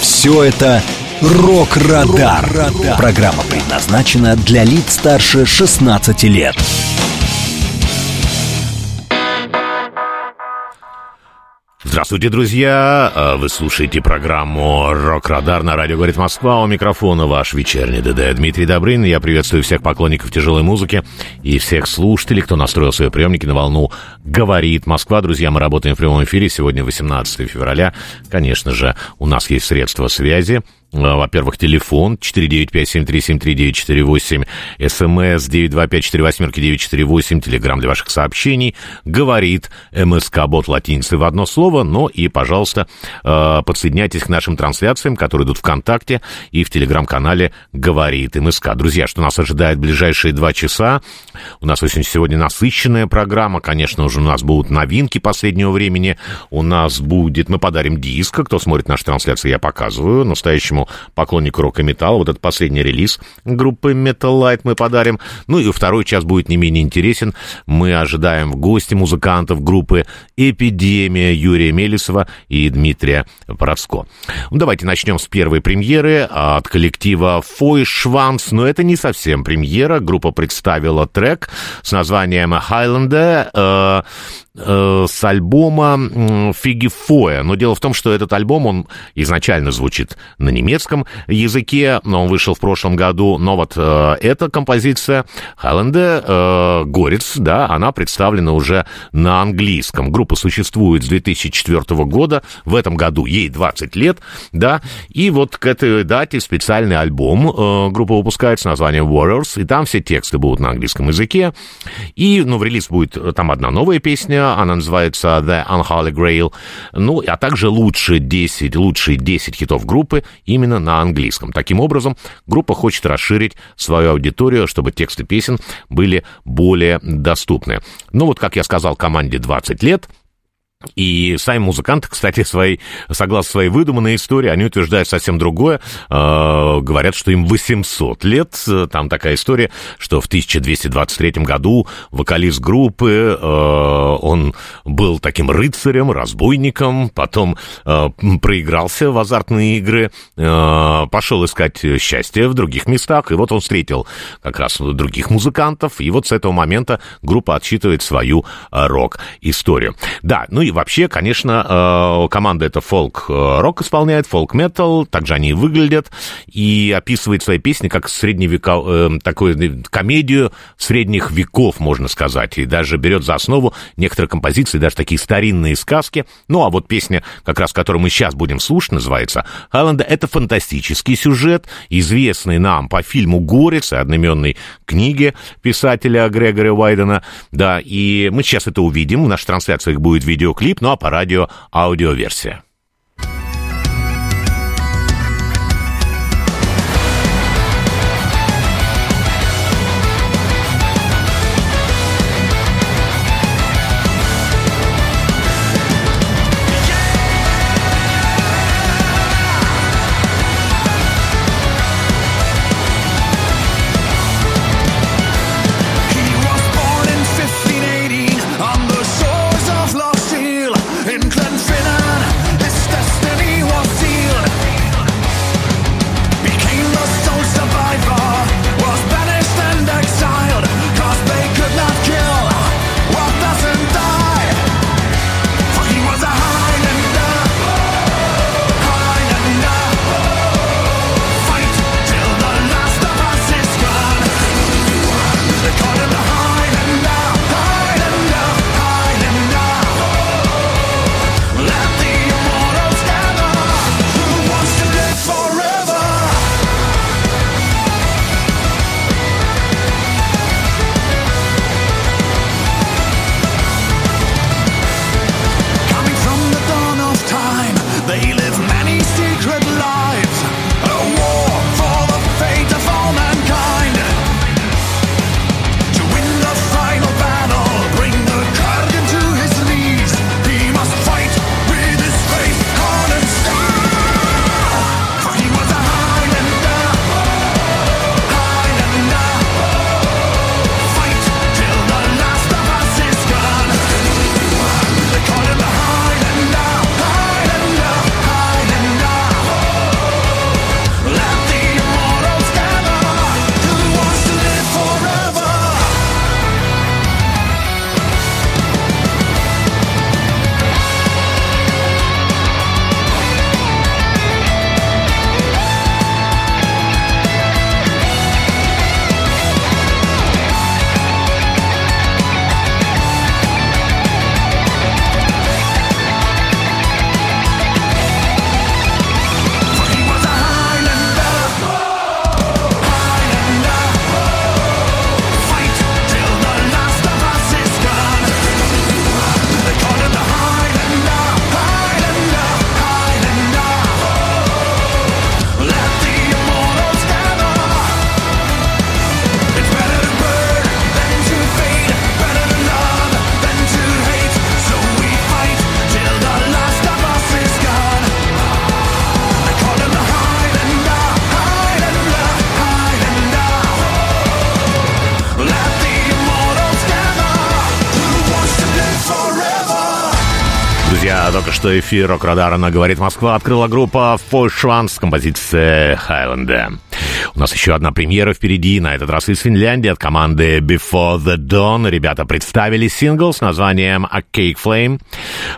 Все это «Рок-Радар». Программа предназначена для лиц старше 16 лет. Здравствуйте, друзья! А, Вы слушаете программу «Рок-Радар» на радио «Говорит Москва». У микрофона ваш вечерний ДД Дмитрий Добрын. Я приветствую всех поклонников тяжелой музыки и всех слушателей, кто настроил свои приемники на волну «Говорит Москва». Друзья, мы работаем в прямом эфире. Сегодня 18 февраля. Конечно же, у нас есть средства связи. А, Во-первых, телефон 495-7373-948, смс 925-48-948, телеграмм для ваших сообщений, говорит МСК-бот латиницей в одно слово, но и, пожалуйста, э, подсоединяйтесь к нашим трансляциям, которые идут ВКонтакте и в телеграм-канале «Говорит МСК». Друзья, что нас ожидает в ближайшие два часа? У нас очень сегодня насыщенная программа, конечно уже у нас будут новинки последнего времени, у нас будет, мы подарим диск, кто смотрит наши трансляции, я показываю, настоящему поклоннику рока и металла. Вот этот последний релиз группы Metal Light мы подарим. Ну и второй час будет не менее интересен. Мы ожидаем в гости музыкантов группы Эпидемия Юрия Мелесова и Дмитрия Процко. Ну, давайте начнем с первой премьеры от коллектива Фой Шванс. Но это не совсем премьера. Группа представила трек с названием Highlander. Э, с альбома Фиги Фоя. Но дело в том, что этот альбом, он изначально звучит на немецком языке, но он вышел в прошлом году. Но вот э, эта композиция Хайленде э, Горец, да, она представлена уже на английском. Группа существует с 2004 года. В этом году ей 20 лет, да. И вот к этой дате специальный альбом э, группа выпускает с названием Warriors, и там все тексты будут на английском языке. И, ну, в релиз будет э, там одна новая песня, она называется The Unholy Grail, ну, а также лучшие 10, лучшие 10 хитов группы именно на английском. Таким образом, группа хочет расширить свою аудиторию, чтобы тексты песен были более доступны. Ну, вот, как я сказал, команде 20 лет, и сами музыканты, кстати, свои, согласно своей выдуманной истории, они утверждают совсем другое. Э, говорят, что им 800 лет. Там такая история, что в 1223 году вокалист группы, э, он был таким рыцарем, разбойником, потом э, проигрался в азартные игры, э, пошел искать счастье в других местах, и вот он встретил как раз других музыкантов, и вот с этого момента группа отсчитывает свою рок-историю. Да, ну вообще, конечно, э, команда это фолк-рок исполняет, фолк-метал, также они и выглядят, и описывает свои песни как средневека... э, такую комедию средних веков, можно сказать, и даже берет за основу некоторые композиции, даже такие старинные сказки. Ну, а вот песня, как раз которую мы сейчас будем слушать, называется «Хайланда». Это фантастический сюжет, известный нам по фильму «Горец» и одноименной книге писателя Грегори Уайдена. Да, и мы сейчас это увидим, в наших трансляциях будет видеоклип, ну а по радио аудиоверсия. Что эфир Рок-Радара на «Говорит Москва» открыла группа Фойшван с композицией «Хайленда». У нас еще одна премьера впереди, на этот раз из Финляндии, от команды Before the Dawn. Ребята представили сингл с названием A Cake Flame.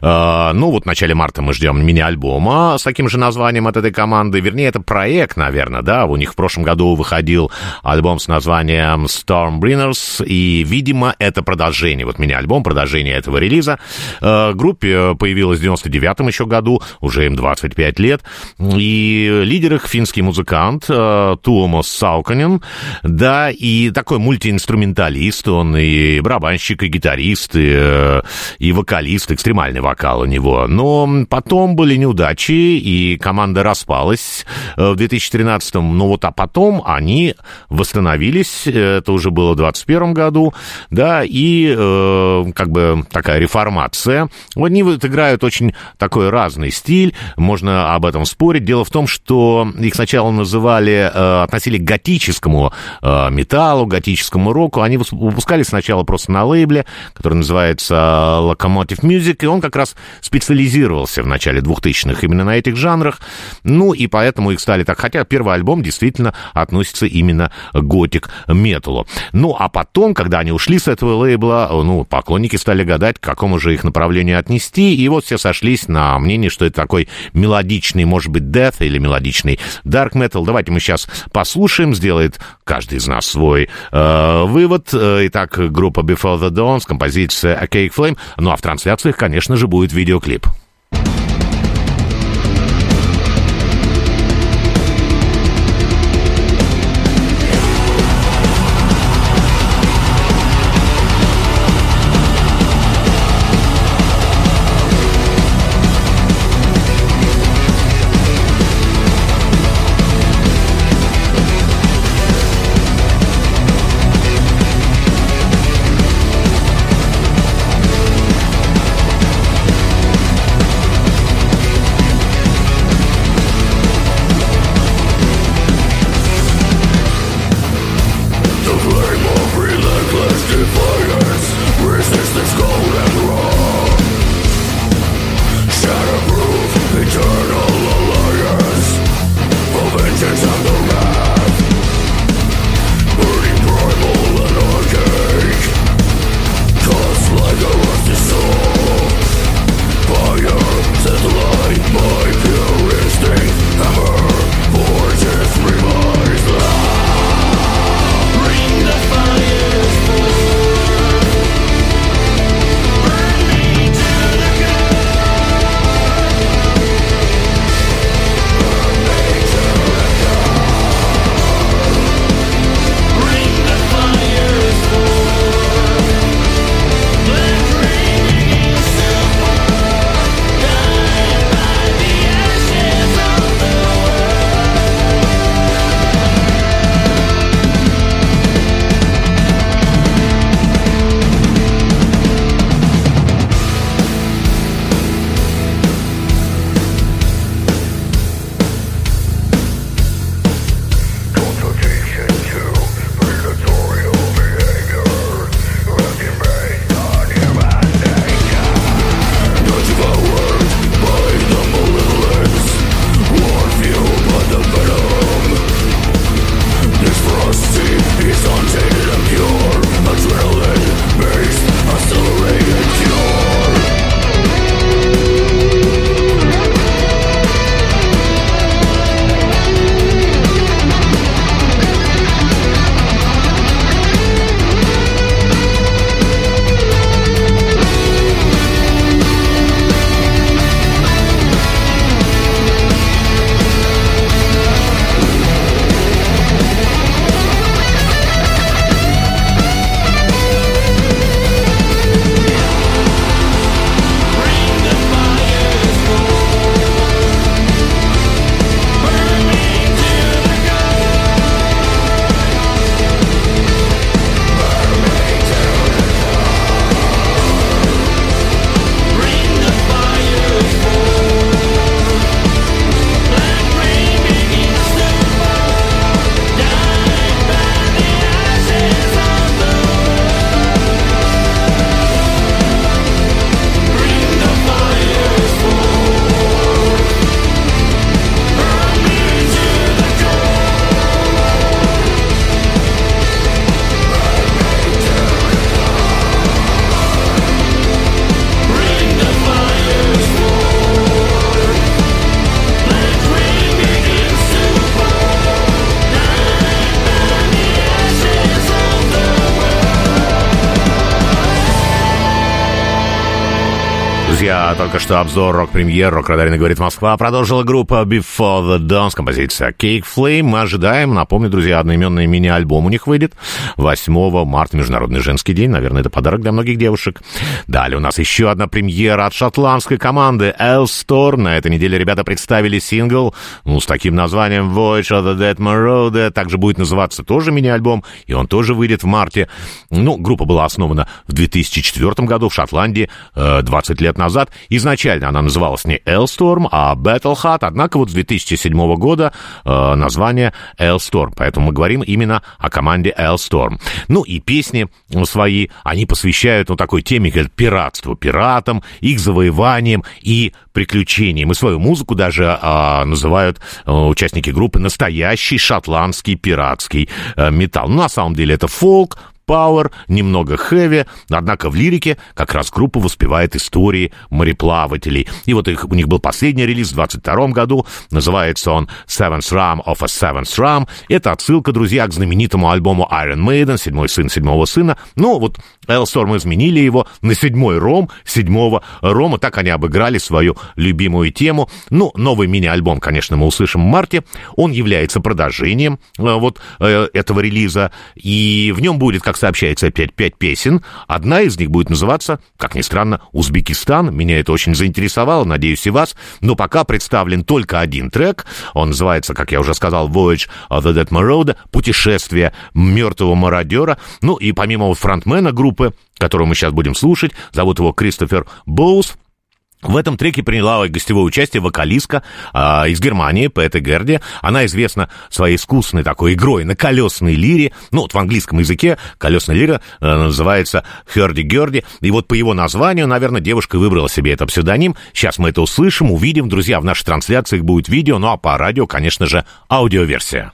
Э, ну, вот в начале марта мы ждем мини-альбома с таким же названием от этой команды. Вернее, это проект, наверное, да. У них в прошлом году выходил альбом с названием Stormbringers, и, видимо, это продолжение. Вот мини-альбом, продолжение этого релиза. Э, группе появилась в 99-м еще году, уже им 25 лет. И лидер их финский музыкант э, Туомо Сауканен, да, и такой мультиинструменталист, он и барабанщик, и гитарист, и, э, и вокалист, экстремальный вокал у него. Но потом были неудачи, и команда распалась э, в 2013-м. Ну вот, а потом они восстановились, это уже было в 2021 году, да, и э, как бы такая реформация. Они вот играют очень такой разный стиль, можно об этом спорить. Дело в том, что их сначала называли э, относили к готическому э, металлу, готическому року. Они выпускали сначала просто на лейбле, который называется Locomotive Music, и он как раз специализировался в начале 2000-х именно на этих жанрах. Ну, и поэтому их стали так. Хотя первый альбом действительно относится именно к готик-металлу. Ну, а потом, когда они ушли с этого лейбла, ну, поклонники стали гадать, к какому же их направлению отнести, и вот все сошлись на мнении, что это такой мелодичный, может быть, death или мелодичный dark metal. Давайте мы сейчас послушаем, сделает каждый из нас свой э, вывод. Э, итак, группа Before the Dawn с композицией A Cake Flame. Ну а в трансляциях, конечно же, будет видеоклип. Что обзор рок-премьер «Рок-радарина говорит Москва» продолжила группа Before the Dawn с композицией Cake Flame. Ожидаем, напомню, друзья, одноименный мини-альбом у них выйдет 8 марта, Международный женский день. Наверное, это подарок для многих девушек. Далее у нас еще одна премьера от шотландской команды Elstor. На этой неделе ребята представили сингл ну, с таким названием Voyage of the Dead Marauder. Также будет называться тоже мини-альбом, и он тоже выйдет в марте. Ну, группа была основана в 2004 году в Шотландии, 20 лет назад. Изначально она называлась не Elstorm, а Battle Hat, однако вот с 2007 года э, название Elstorm, поэтому мы говорим именно о команде Elstorm. Ну и песни свои они посвящают ну, такой теме, как пиратству, пиратам, их завоеваниям и приключениям. И свою музыку даже э, называют э, участники группы настоящий шотландский пиратский э, металл. Ну, на самом деле это фолк, пауэр, немного хэви, однако в лирике как раз группа воспевает истории мореплавателей. И вот их, у них был последний релиз в 22 году, называется он Seventh Ram of a Seventh Ram. Это отсылка, друзья, к знаменитому альбому Iron Maiden, седьмой сын седьмого сына. Ну, вот Элсторм изменили его на седьмой ром седьмого рома, так они обыграли свою любимую тему. Ну, новый мини-альбом, конечно, мы услышим в марте. Он является продолжением э, вот э, этого релиза, и в нем будет, как сообщается, опять пять песен. Одна из них будет называться, как ни странно, «Узбекистан». Меня это очень заинтересовало, надеюсь, и вас. Но пока представлен только один трек. Он называется, как я уже сказал, «Voyage of the Dead Marauder», «Путешествие мертвого мародера». Ну и помимо фронтмена группы, которого мы сейчас будем слушать, зовут его Кристофер Боус, в этом треке приняла гостевое участие вокалистка а, из Германии, Пэта Герди. Она известна своей искусной такой игрой на колесной лире. Ну, вот в английском языке колесная лира а, называется Херди Герди. И вот по его названию, наверное, девушка выбрала себе этот псевдоним. Сейчас мы это услышим, увидим. Друзья, в наших трансляциях будет видео, ну а по радио, конечно же, аудиоверсия.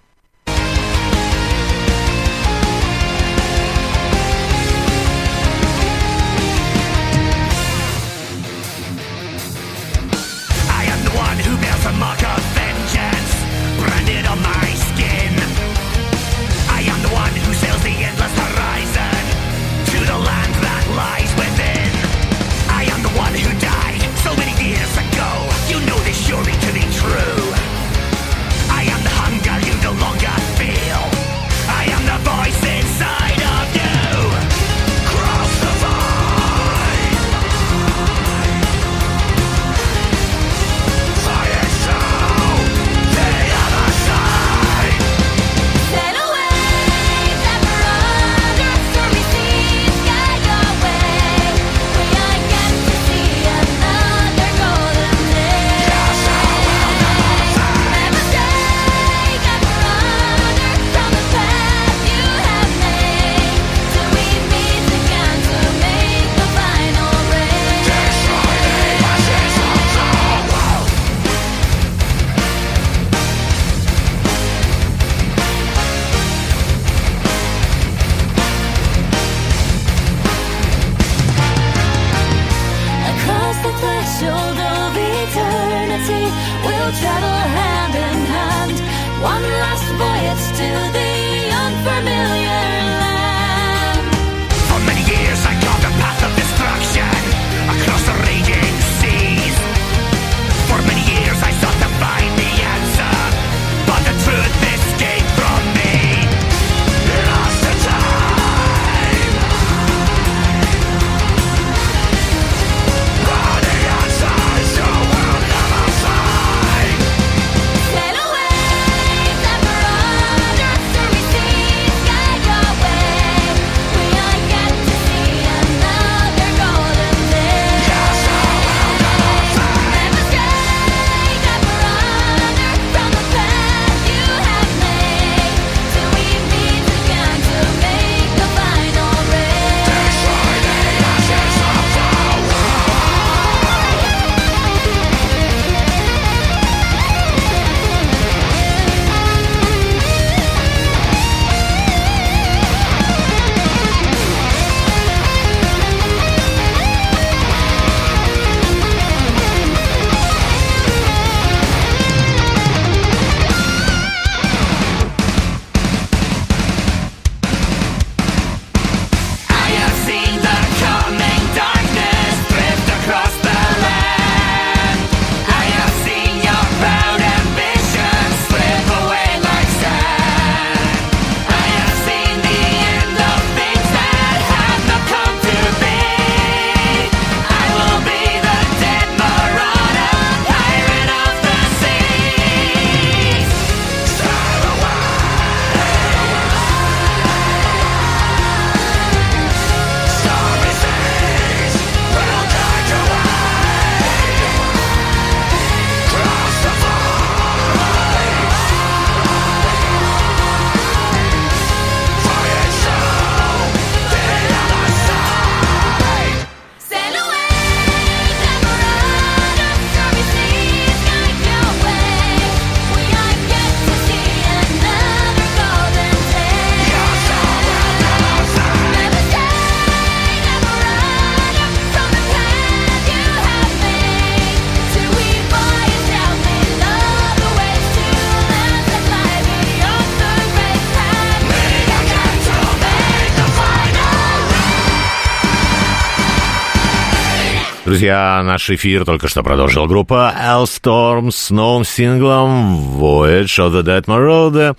Друзья, наш эфир только что продолжила группа L-Storm с новым синглом Voyage of the Dead Marauder.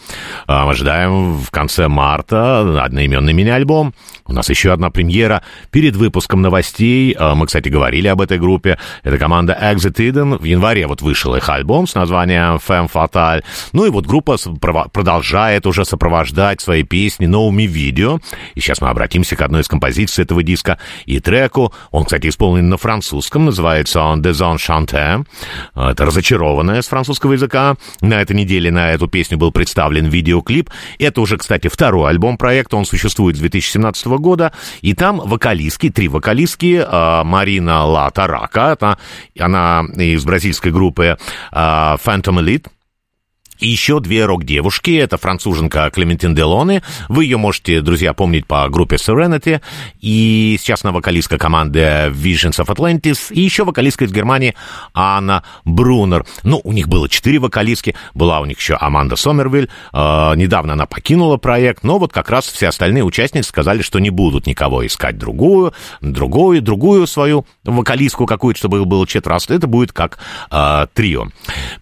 А, мы ожидаем в конце марта одноименный мини-альбом. У нас еще одна премьера перед выпуском новостей. А, мы, кстати, говорили об этой группе. Это команда Exit Eden. В январе вот вышел их альбом с названием Femme Fatale. Ну и вот группа продолжает уже сопровождать свои песни новыми видео. И сейчас мы обратимся к одной из композиций этого диска и треку. Он, кстати, исполнен на французском называется он «Désenchanté». Это разочарованная с французского языка. На этой неделе на эту песню был представлен видеоклип. Это уже, кстати, второй альбом проекта, он существует с 2017 года. И там вокалистки, три вокалистки, а, Марина Ла Тарака, это, она из бразильской группы а, Phantom Elite, и еще две рок-девушки. Это француженка Клементин Делоне. Вы ее можете, друзья, помнить по группе Serenity. И сейчас она вокалистка команды Visions of Atlantis. И еще вокалистка из Германии Анна Брунер. Ну, у них было четыре вокалистки. Была у них еще Аманда Сомервиль. Э, недавно она покинула проект. Но вот как раз все остальные участницы сказали, что не будут никого искать другую, другую, другую свою вокалистку какую-то, чтобы их было четверо. Это будет как э, трио.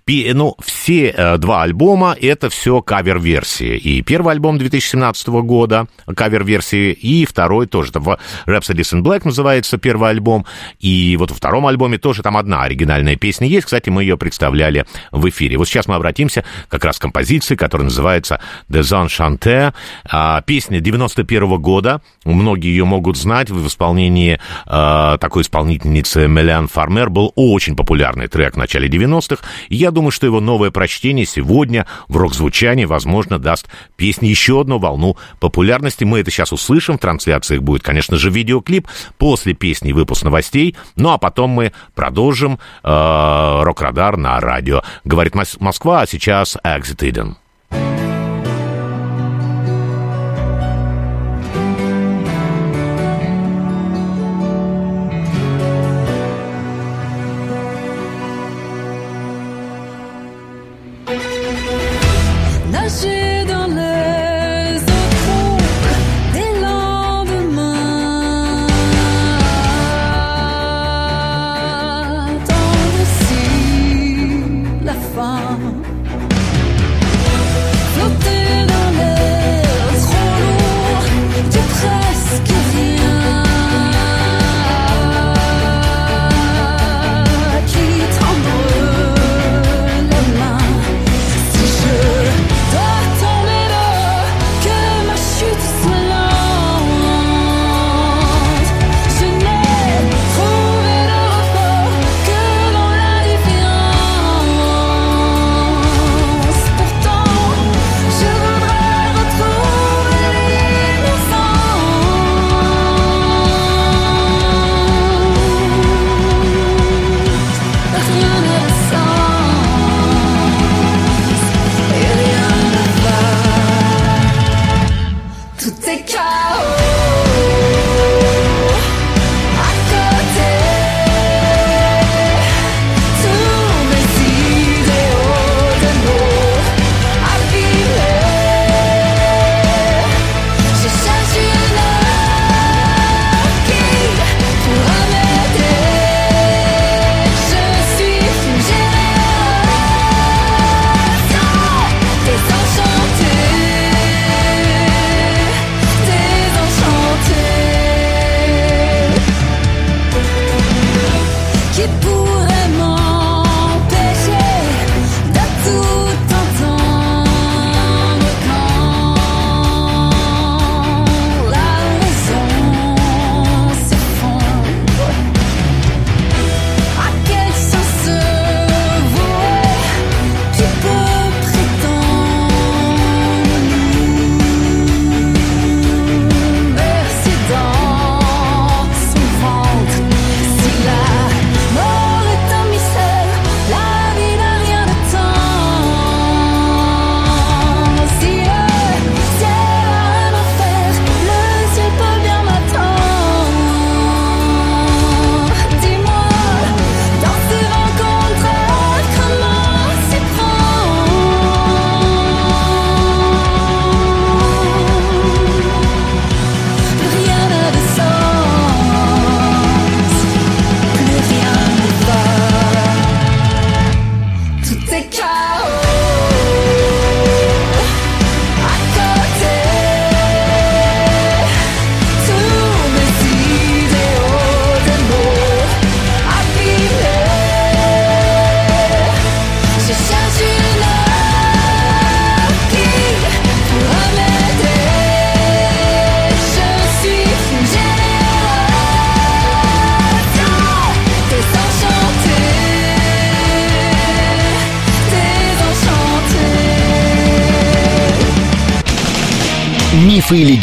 Пи, ну, все э, два альбома — это все кавер-версии. И первый альбом 2017 года — кавер-версии, и второй тоже. Там Rhapsody in Black называется первый альбом. И вот во втором альбоме тоже там одна оригинальная песня есть. Кстати, мы ее представляли в эфире. Вот сейчас мы обратимся как раз к композиции, которая называется «The Zone Chante». А, песня 91 -го года. Многие ее могут знать в исполнении а, такой исполнительницы Мелиан Фармер. Был очень популярный трек в начале 90-х. Я думаю, что его новое прочтение сегодня сегодня в рок-звучании, возможно, даст песне еще одну волну популярности. Мы это сейчас услышим. В трансляциях будет, конечно же, видеоклип. После песни выпуск новостей. Ну, а потом мы продолжим э, рок-радар на радио. Говорит Москва, а сейчас Exit Eden.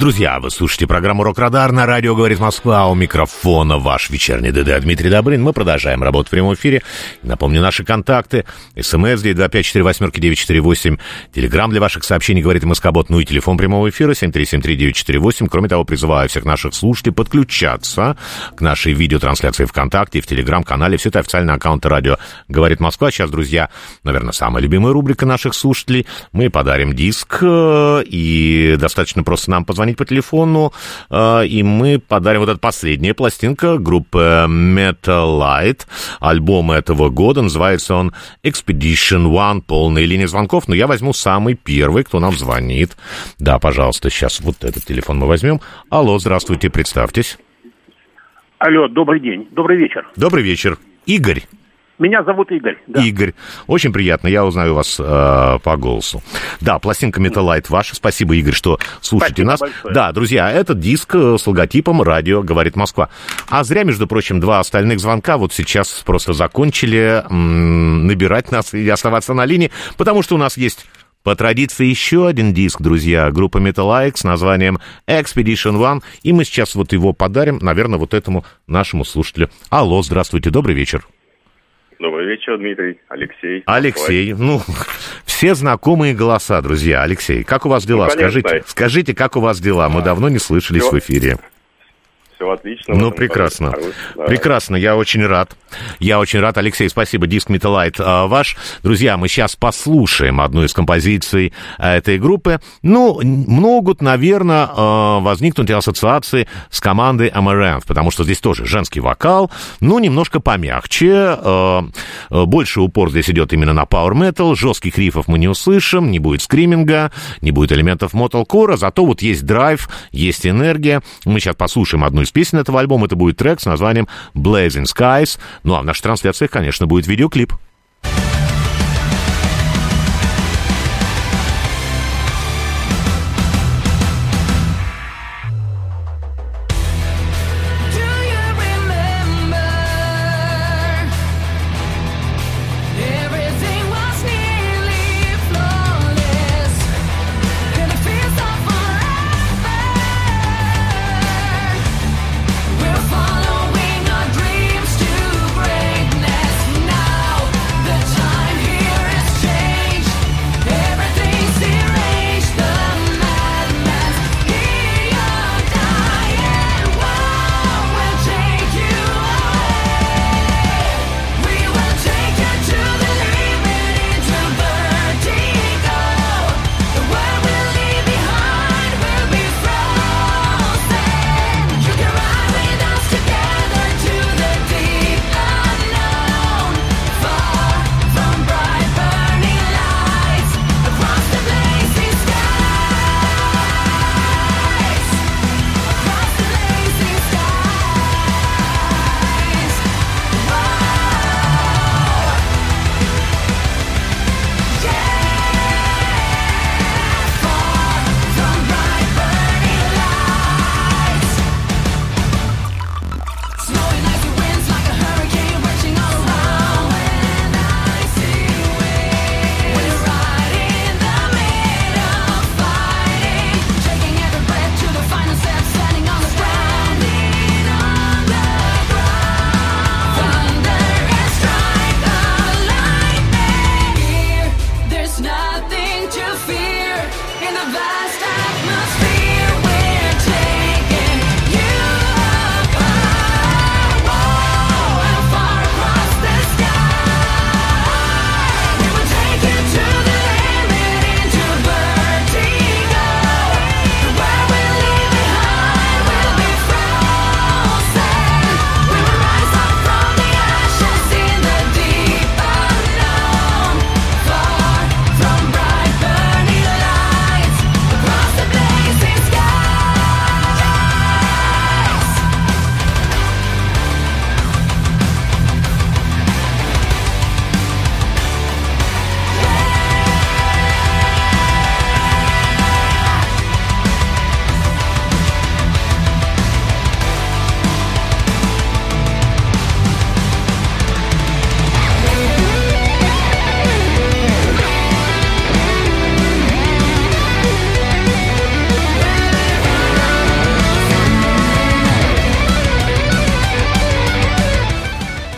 Друзья, вы слушаете программу «Рок-Радар» на радио «Говорит Москва». У микрофона ваш вечерний ДД Дмитрий Добрын. Мы продолжаем работу в прямом эфире. Напомню, наши контакты. СМС 925-48-948. Телеграмм для ваших сообщений «Говорит Москобот». Ну и телефон прямого эфира 7373948. Кроме того, призываю всех наших слушателей подключаться к нашей видеотрансляции ВКонтакте, в Телеграм-канале. Все это официальный аккаунт радио «Говорит Москва». Сейчас, друзья, наверное, самая любимая рубрика наших слушателей. Мы подарим диск, э, и достаточно просто нам позвонить позвонить по телефону, э, и мы подарим вот эта последняя пластинка группы Metalite. Альбом этого года, называется он Expedition One, полная линия звонков. Но я возьму самый первый, кто нам звонит. Да, пожалуйста, сейчас вот этот телефон мы возьмем. Алло, здравствуйте, представьтесь. Алло, добрый день, добрый вечер. Добрый вечер. Игорь. Меня зовут Игорь. Да. Игорь. Очень приятно, я узнаю вас э, по голосу. Да, пластинка Metalite ваша. Спасибо, Игорь, что слушаете Спасибо нас. большое. Да, друзья, этот диск э, с логотипом «Радио говорит Москва». А зря, между прочим, два остальных звонка вот сейчас просто закончили м- набирать нас и оставаться на линии, потому что у нас есть по традиции еще один диск, друзья, группа Metalike с названием Expedition One, и мы сейчас вот его подарим, наверное, вот этому нашему слушателю. Алло, здравствуйте, добрый вечер. Добрый вечер, Дмитрий, Алексей. Алексей, ну, все знакомые голоса, друзья. Алексей, как у вас дела? Ну, конечно. скажите, скажите, как у вас дела? Мы давно не слышались Всё. в эфире. Все отлично. Ну, прекрасно. году. Да. Прекрасно, я очень рад. Я очень рад, Алексей, спасибо, диск Metalite а, ваш. Друзья, мы сейчас послушаем одну из композиций а, этой группы. Ну, могут, наверное, а, возникнуть ассоциации с командой Amaranth, потому что здесь тоже женский вокал, но немножко помягче. Больше упор здесь идет именно на Power Metal, жестких рифов мы не услышим, не будет скриминга, не будет элементов Metalcore, зато вот есть драйв, есть энергия. Мы сейчас послушаем одну из песен этого альбома, это будет трек с названием Blazing Skies. Ну а в нашей трансляции, конечно, будет видеоклип.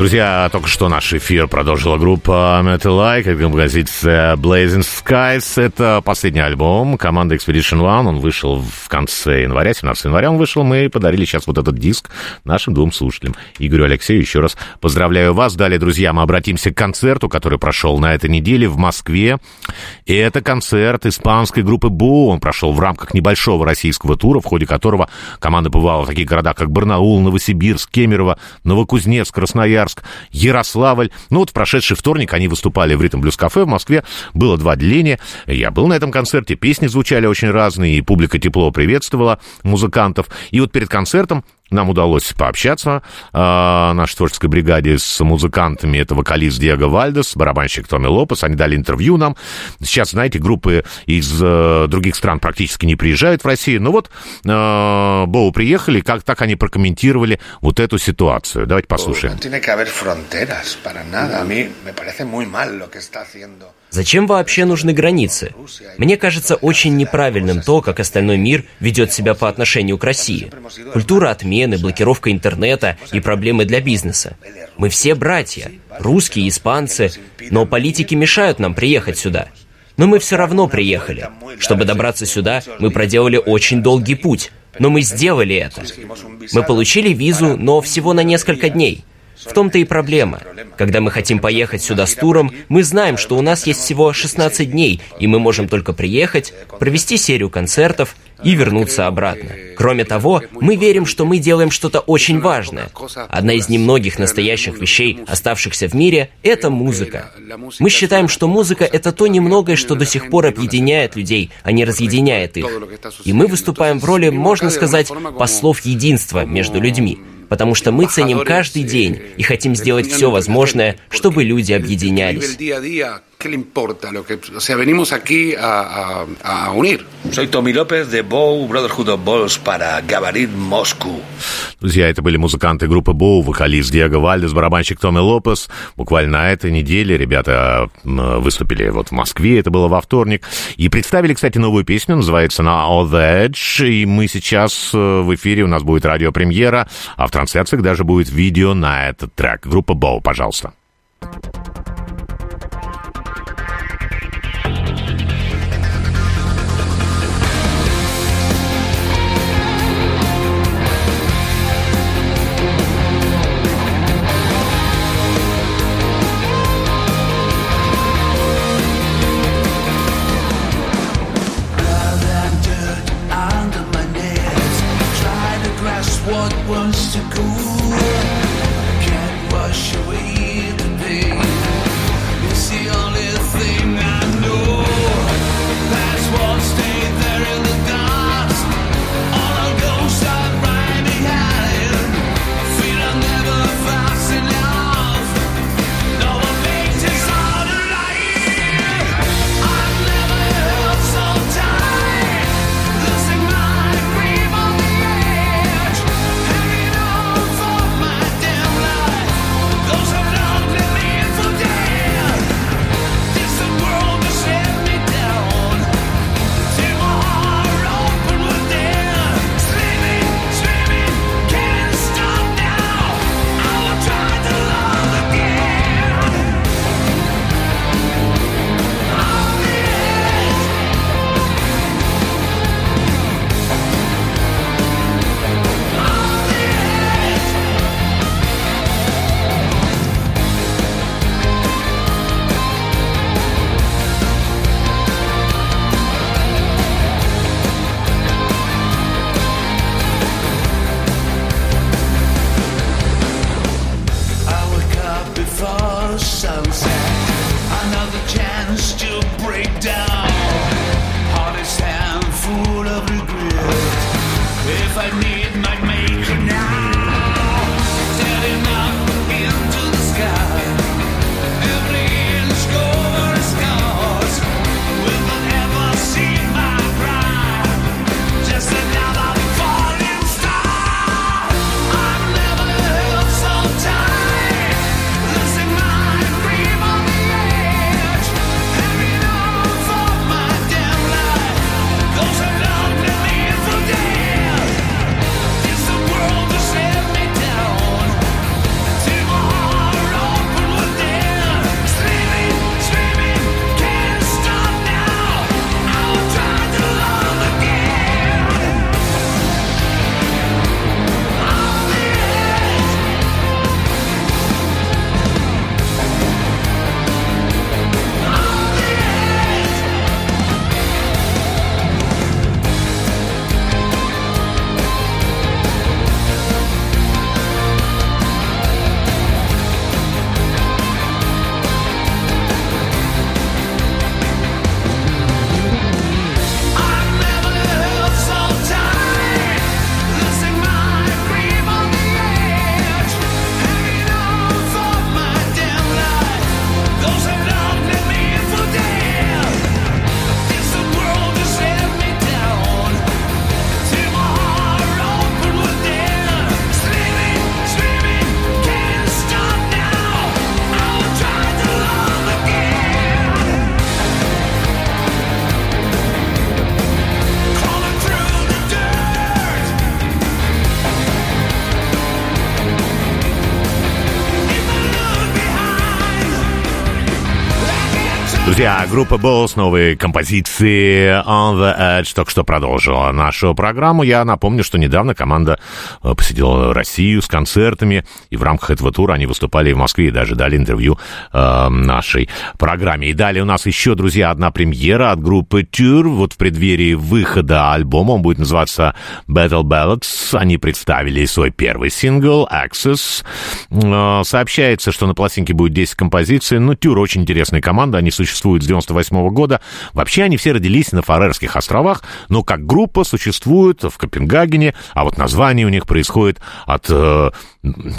Друзья, только что наш эфир продолжила группа Metal Like, композиция Blazing Skies. Это последний альбом команды Expedition One. Он вышел в конце января, 17 января он вышел. Мы подарили сейчас вот этот диск нашим двум слушателям. Игорю Алексею еще раз поздравляю вас. Далее, друзья, мы обратимся к концерту, который прошел на этой неделе в Москве. И это концерт испанской группы Бу. Он прошел в рамках небольшого российского тура, в ходе которого команда бывала в таких городах, как Барнаул, Новосибирск, Кемерово, Новокузнецк, Красноярск, Ярославль. Ну вот в прошедший вторник они выступали в Ритм Блюз Кафе в Москве. Было два отделения. Я был на этом концерте, песни звучали очень разные, и публика тепло приветствовала музыкантов. И вот перед концертом нам удалось пообщаться э, нашей творческой бригаде с музыкантами. Это вокалист Диего Вальдес, барабанщик Томми Лопес. Они дали интервью нам. Сейчас, знаете, группы из э, других стран практически не приезжают в Россию. Но вот э, Боу приехали, как так они прокомментировали вот эту ситуацию. Давайте послушаем. Зачем вообще нужны границы? Мне кажется очень неправильным то, как остальной мир ведет себя по отношению к России. Культура отмены, блокировка интернета и проблемы для бизнеса. Мы все братья, русские, испанцы, но политики мешают нам приехать сюда. Но мы все равно приехали. Чтобы добраться сюда, мы проделали очень долгий путь. Но мы сделали это. Мы получили визу, но всего на несколько дней. В том-то и проблема. Когда мы хотим поехать сюда с туром, мы знаем, что у нас есть всего 16 дней, и мы можем только приехать, провести серию концертов и вернуться обратно. Кроме того, мы верим, что мы делаем что-то очень важное. Одна из немногих настоящих вещей, оставшихся в мире, это музыка. Мы считаем, что музыка — это то немногое, что до сих пор объединяет людей, а не разъединяет их. И мы выступаем в роли, можно сказать, послов единства между людьми потому что мы ценим каждый день и хотим сделать все возможное, чтобы люди объединялись. ¿Qué le importa? Lo que, o sea, venimos aquí a, a- a unir. Soy Tommy López de Bow Brotherhood of Balls para Gabarit Moscú. Друзья, это были музыканты группы Боу, вокалист Диего Вальдес, барабанщик Томми Лопес. Буквально на этой неделе ребята выступили вот в Москве, это было во вторник. И представили, кстати, новую песню, называется она All the Edge. И мы сейчас э, в эфире, у нас будет радиопремьера, а в трансляциях даже будет видео на этот трек. Группа Боу, пожалуйста. under Друзья, группа Balls, новые композиции On The Edge только что продолжила нашу программу. Я напомню, что недавно команда э, посетила Россию с концертами, и в рамках этого тура они выступали в Москве, и даже дали интервью э, нашей программе. И далее у нас еще, друзья, одна премьера от группы Tour. Вот в преддверии выхода альбома, он будет называться Battle Ballads. Они представили свой первый сингл Access. Э, сообщается, что на пластинке будет 10 композиций. Ну, Týr очень интересная команда, они существуют с 98 года. Вообще они все родились на Фарерских островах, но как группа существуют в Копенгагене, а вот название у них происходит от э,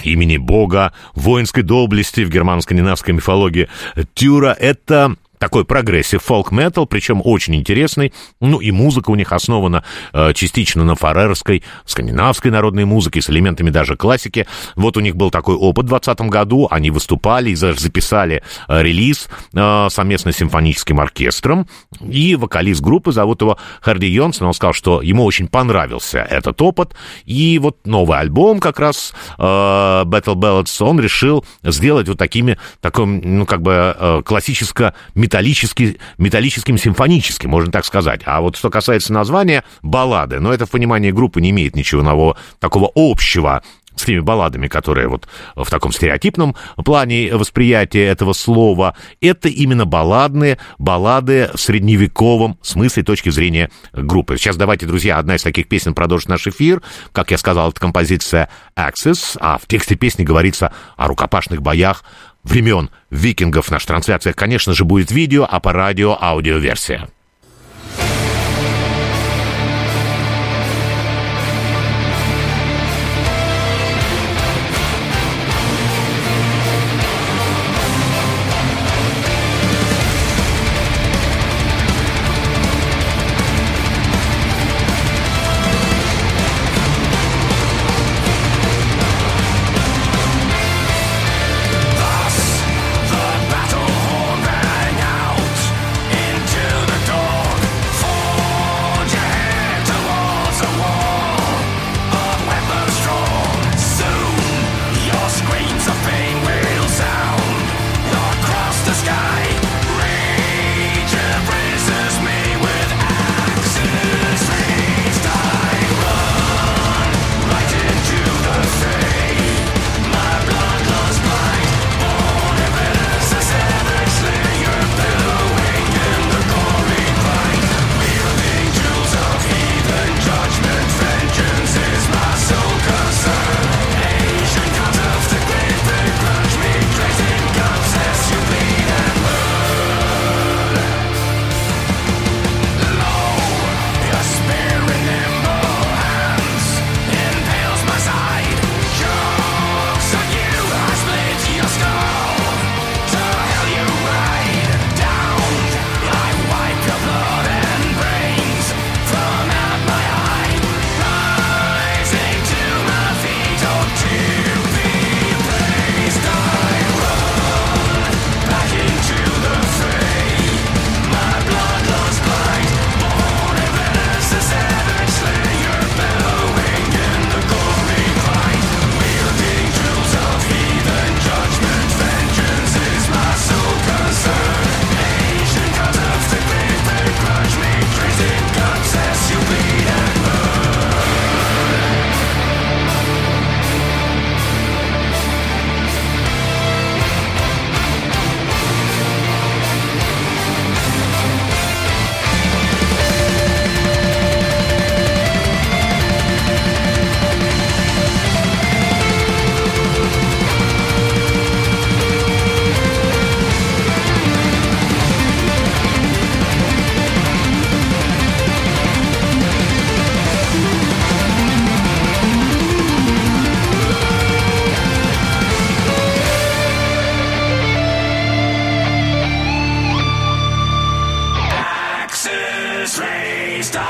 имени бога воинской доблести в германо-скандинавской мифологии. Týr — это такой прогрессив фолк-метал, причем очень интересный. Ну и музыка у них основана э, частично на фарерской, скандинавской народной музыке с элементами даже классики. Вот у них был такой опыт в 2020 году. Они выступали и записали э, релиз э, совместно с симфоническим оркестром. И вокалист группы, зовут его Харди Йонсон, он сказал, что ему очень понравился этот опыт. И вот новый альбом как раз э, Battle Ballads он решил сделать вот такими, таким, ну как бы э, классическо металлически, металлическим симфоническим, можно так сказать. А вот что касается названия, баллады, но это в понимании группы не имеет ничего нового, такого общего с теми балладами, которые вот в таком стереотипном плане восприятия этого слова, это именно балладные, баллады в средневековом смысле точки зрения группы. Сейчас давайте, друзья, одна из таких песен продолжит наш эфир. Как я сказал, это композиция Access, а в тексте песни говорится о рукопашных боях времен викингов. В наших трансляциях, конечно же, будет видео, а по радио аудиоверсия.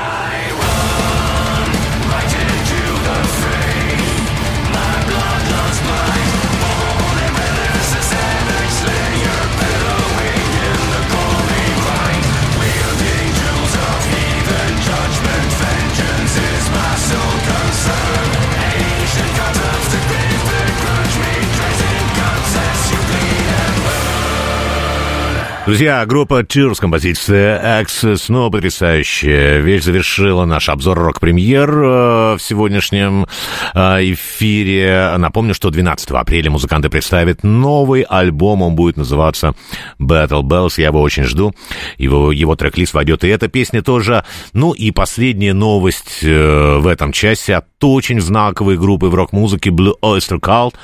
die! Друзья, группа Tears, композиция Access, снова потрясающая вещь, завершила наш обзор рок-премьер э, в сегодняшнем э, эфире. Напомню, что 12 апреля музыканты представят новый альбом, он будет называться Battle Bells, я его очень жду, его, его трек-лист войдет. И эта песня тоже. Ну и последняя новость э, в этом часе от очень знаковой группы в рок-музыке Blue Oyster Cult,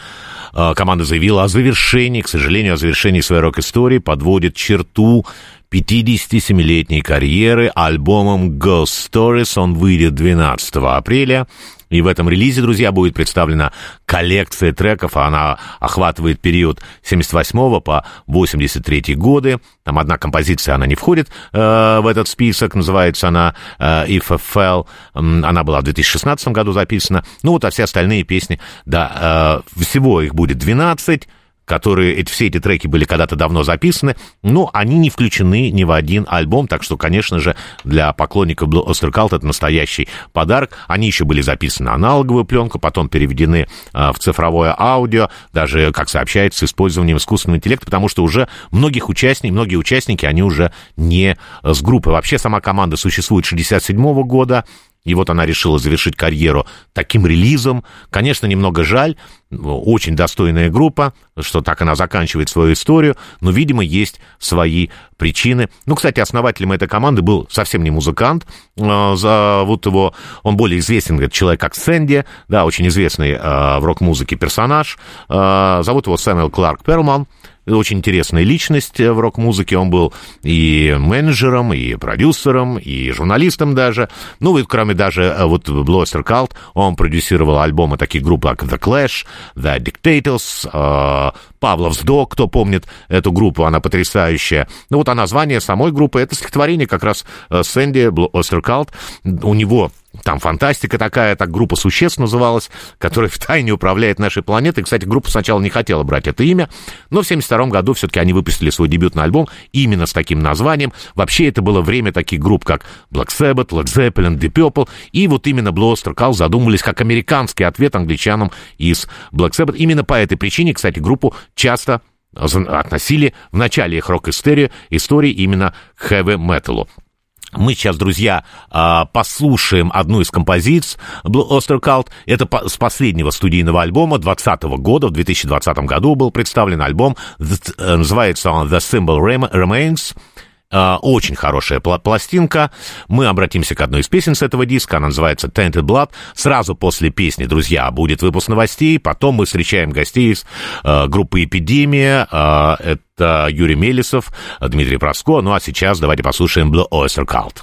команда заявила о завершении, к сожалению, о завершении своей рок-истории, подводит черту 57-летней карьеры альбомом Ghost Stories. Он выйдет 12 апреля. И в этом релизе, друзья, будет представлена коллекция треков. Она охватывает период 78 по 83 годы. Там одна композиция, она не входит э, в этот список. Называется она э, If I Fell. Она была в 2016 году записана. Ну вот, а все остальные песни, да, э, всего их будет 12 которые эти, все эти треки были когда-то давно записаны, но они не включены ни в один альбом, так что, конечно же, для поклонников Blue Cult это настоящий подарок. Они еще были записаны на аналоговую пленку, потом переведены а, в цифровое аудио, даже, как сообщается, с использованием искусственного интеллекта, потому что уже многих участников, многие участники, они уже не с группы. Вообще сама команда существует с 67 года, и вот она решила завершить карьеру таким релизом. Конечно, немного жаль, очень достойная группа, что так она заканчивает свою историю, но, видимо, есть свои причины. Ну, кстати, основателем этой команды был совсем не музыкант, э, зовут его, он более известен, говорит, человек как Сэнди, да, очень известный э, в рок-музыке персонаж, Э, зовут его Сэмюэл Кларк Перлман, очень интересная личность в рок-музыке. Он был и менеджером, и продюсером, и журналистом даже. Ну, и кроме даже э, вот Oyster Cult, он продюсировал альбомы таких групп, как The Clash, The Dictators, э, Павлов Док, кто помнит эту группу, она потрясающая. Ну, вот а название самой группы, это стихотворение как раз э, Сэнди Oyster Cult. У него там фантастика такая, так группа существ называлась, которая в тайне управляет нашей планетой. Кстати, группа сначала не хотела брать это имя, но в 72 году все-таки они выпустили свой дебютный альбом именно с таким названием. Вообще это было время таких групп, как Black Sabbath, Led Zeppelin, Deep Purple, и вот именно Blue Oyster Cult задумывались как американский ответ англичанам из Black Sabbath. Именно по этой причине, кстати, группу часто относили в начале их рок-истории истории именно к хэви-металу. Мы сейчас, друзья, а, послушаем одну из композиций Blue Oyster Cult. Это с последнего студийного альбома 2020 года. В 2020 году был представлен альбом. Называется он The Symbol Rem- Remains. А, Очень хорошая пла- пластинка. Мы обратимся к одной из песен с этого диска. Она называется Tainted Blood. Сразу после песни, друзья, будет выпуск новостей. Потом мы встречаем гостей из э, группы «Эпидемия». Э, это Юрий Мелесов, Дмитрий Проско. Ну а сейчас давайте послушаем Blue Oyster Cult.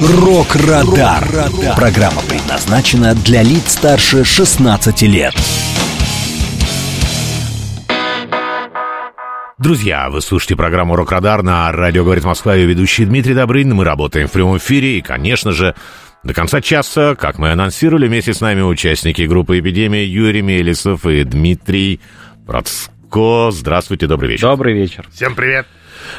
«Рок-Радар». Программа предназначена для лиц старше 16 лет. Друзья, вы слушаете программу «Рок-Радар» на радио «Говорит Москва» и ведущий Дмитрий Добрынин. Мы работаем в прямом эфире и, конечно же, до конца часа, как мы анонсировали, вместе с нами участники группы «Эпидемия» Юрий Мелесов и Дмитрий Процко. Здравствуйте, добрый вечер. Добрый вечер. Всем привет.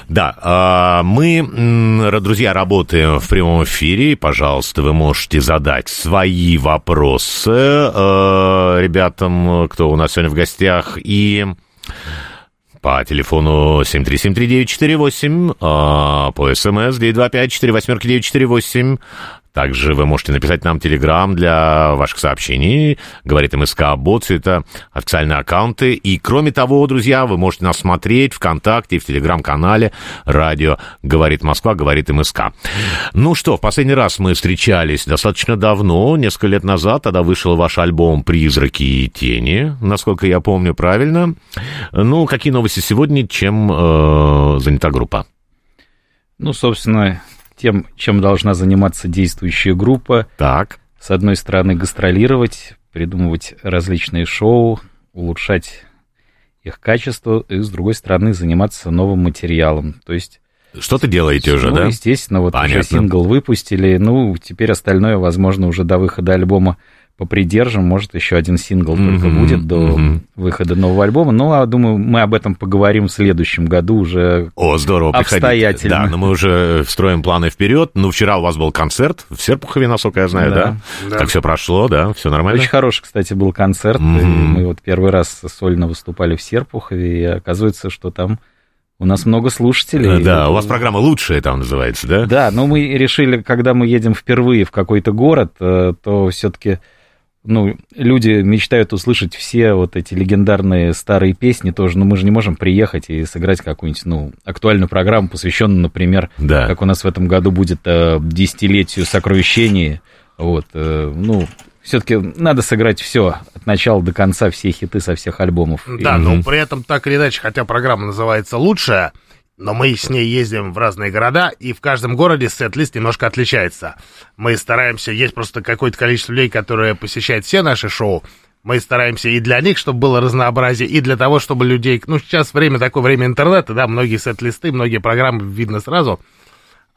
Да, а, мы, друзья, работаем в прямом эфире. Пожалуйста, вы можете задать свои вопросы э, ребятам, кто у нас сегодня в гостях. И по телефону 7373948, а, по смс 925-48-948. Также вы можете написать нам телеграм для ваших сообщений. Говорит МСК Бот, это официальные аккаунты. И кроме того, друзья, вы можете нас смотреть ВКонтакте в телеграм-канале радио «Говорит Москва», «Говорит МСК». Ну что, в последний раз мы встречались достаточно давно, несколько лет назад. Тогда вышел ваш альбом «Призраки и тени», насколько я помню правильно. Ну, какие новости сегодня, чем э, занята группа? Ну, собственно, тем, чем должна заниматься действующая группа. Так. С одной стороны, гастролировать, придумывать различные шоу, улучшать их качество, и с другой стороны, заниматься новым материалом. То есть... Что-то делаете уже, ну, да? естественно, вот Понятно. уже сингл выпустили, ну, теперь остальное, возможно, уже до выхода альбома попридержим, может, еще один сингл только Мгм, будет до мгм. выхода нового альбома. Ну, а думаю, мы об этом поговорим в следующем году уже О, здорово, приходите. обстоятельно. Да, но мы уже строим планы вперед. Ну, вчера у вас был концерт в Серпухове, насколько я знаю, да? Да. Как все прошло, да? Все нормально? Очень хороший, кстати, был концерт. Мгм. Мы вот первый раз сольно выступали в Серпухове, и оказывается, что там у нас много слушателей. Э, Да, у вас программа «Лучшая» там называется, да? Да, но мы решили, когда мы едем впервые в какой-то город, э, то все-таки ну, люди мечтают услышать все вот эти легендарные старые песни тоже, но мы же не можем приехать и сыграть какую-нибудь, ну, актуальную программу, посвященную, например, Да. как у нас в этом году будет э, десятилетию сокровищения. Вот, э, ну, все-таки надо сыграть все от начала до конца, все хиты со всех альбомов. Да, И- но при этом так или иначе, хотя программа называется «Лучшая», но мы с ней ездим в разные города, и в каждом городе сет-лист немножко отличается. Мы стараемся, есть просто какое-то количество людей, которые посещают все наши шоу, мы стараемся и для них, чтобы было разнообразие, и для того, чтобы людей... Ну, сейчас время такое, время интернета, да, многие сет-листы, многие программы видно сразу,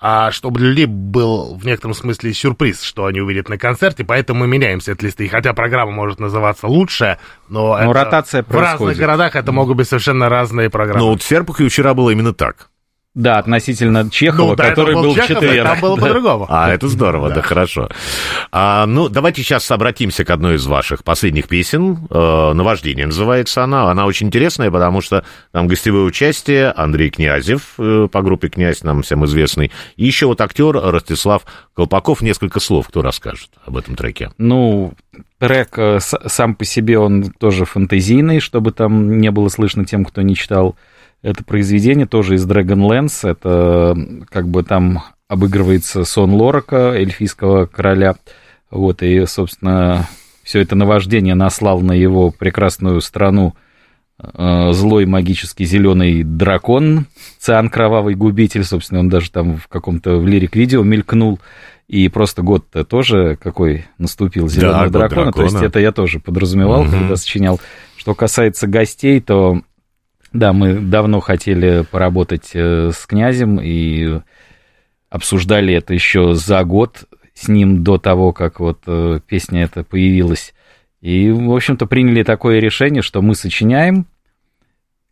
а чтобы людей был в некотором смысле сюрприз, что они увидят на концерте, поэтому мы меняем сет-листы. И хотя программа может называться «Лучшая», но, Но это- ротация в разных происходит. городах это могут быть совершенно разные программы. Ну, вот в Серпухове вчера было именно так. Да, относительно Чехова, Ну, этого который был был в Чехов, четверг. там было Да. по-другому. А, это здорово, да, хорошо. А, ну, давайте сейчас обратимся к одной из ваших последних песен. Э, «Наваждение» называется она. Она очень интересная, потому что там гостевое участие Андрей Князев э, по группе «Князь», нам всем известный. И еще вот актер Ростислав Колпаков. Несколько слов кто расскажет об этом треке? Ну, трек э, сам по себе, он тоже фантазийный, чтобы там не было слышно тем, кто не читал это произведение, тоже из Dragonlance. Это как бы там обыгрывается сон Лорака, эльфийского короля. Вот, и, собственно, все это наваждение наслал на его прекрасную страну э, злой магический зеленый дракон, Циан Кровавый Губитель, собственно, он даже там в каком-то в лирик-видео мелькнул. И просто год-то тоже какой наступил зеленого год дракона. То есть это я тоже подразумевал, Мгм. когда сочинял. Что касается гостей, то да, мы давно хотели поработать э, с князем и обсуждали это еще за год с ним до того, как вот э, песня эта появилась. И, в общем-то, приняли такое решение, что мы сочиняем,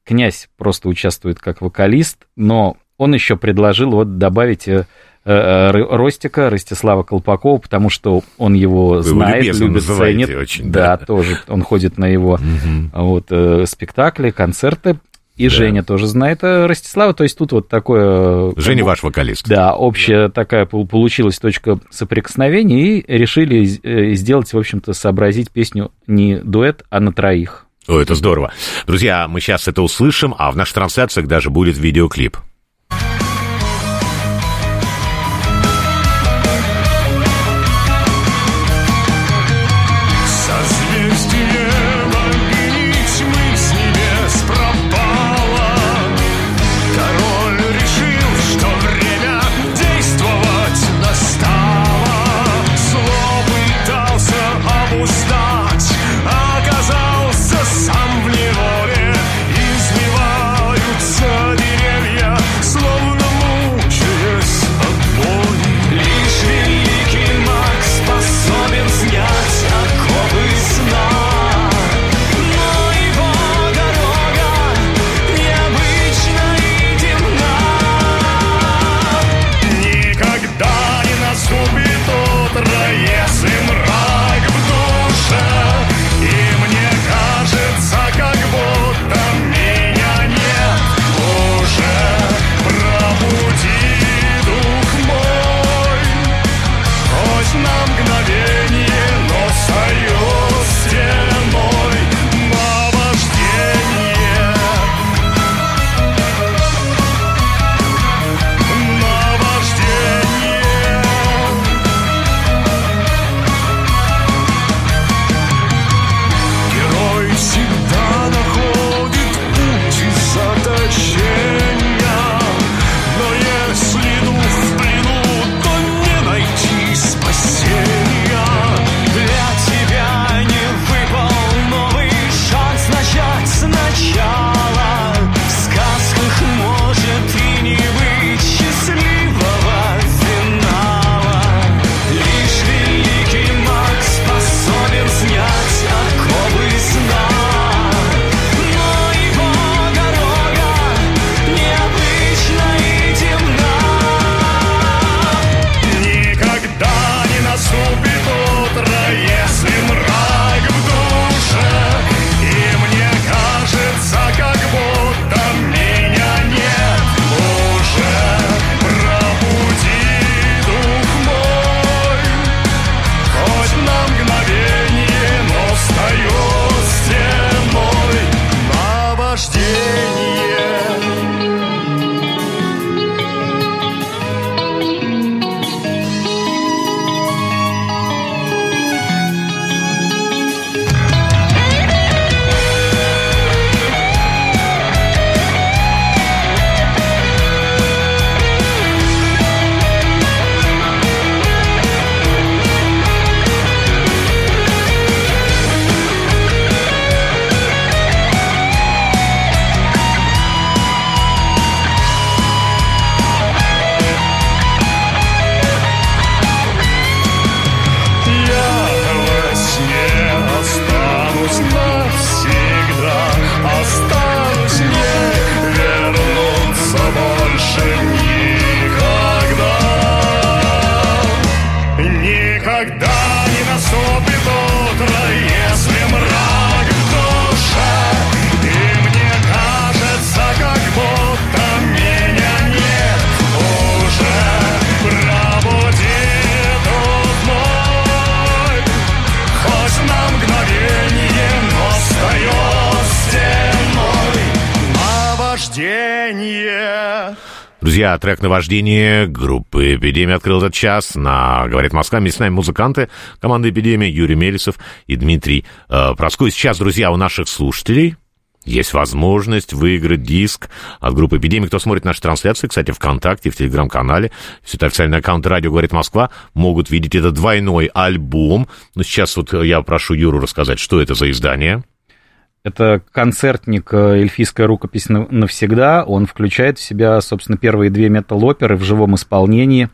князь просто участвует как вокалист, но он еще предложил вот добавить э, Ростика, Ростислава Колпакова, потому что он его Вы его знает, любезно любит, ценит. очень, да, да. тоже он ходит на его вот, э, спектакли, концерты. И Женя тоже знает э, Ростислава, то есть тут вот такое... э, Женя ваш вокалист. Да, общая такая пол- получилась точка соприкосновения, и решили э, сделать, в общем-то, сообразить песню не дуэт, а на троих. О, это здорово. Друзья, мы сейчас это услышим, а в наших трансляциях даже будет видеоклип. Трек «Наваждение» группы «Эпидемия» открыл этот час. На «Говорит Москва» вместе с нами музыканты команды «Эпидемия» Юрий Мелесов и Дмитрий э, Проской. Сейчас, друзья, у наших слушателей есть возможность выиграть диск от группы «Эпидемия». Кто смотрит наши трансляции, кстати, ВКонтакте, в Телеграм-канале, все это официальный аккаунт «Радио говорит Москва», могут видеть этот двойной альбом. Но сейчас вот я прошу Юру рассказать, что это за издание. Это концертник э, «Эльфийская рукопись нав- навсегда». Он включает в себя, собственно, первые две метал-оперы в живом исполнении.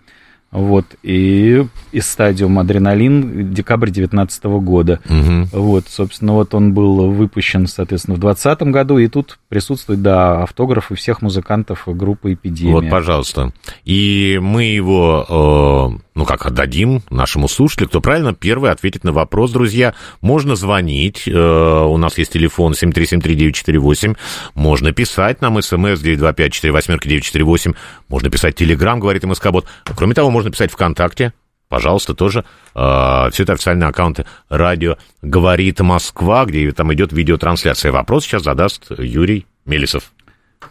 Вот, и из стадиум «Адреналин» декабрь 2019 года. Мгм. Вот, собственно, вот он был выпущен, соответственно, в 2020 году, и тут присутствуют, да, автографы всех музыкантов группы «Эпидемия». Вот, пожалуйста. И мы его, э, ну как, отдадим нашему слушателю. Кто правильно первый ответит на вопрос, друзья. Можно звонить, э, у нас есть телефон 7373948, можно писать нам смс 925-48-948, можно писать телеграм, говорит МСК-бот. Кроме того, можно писать ВКонтакте, пожалуйста, тоже. Э, все это официальные аккаунты радио «Говорит Москва», где там идет видеотрансляция. Вопрос сейчас задаст Юрий Мелисов.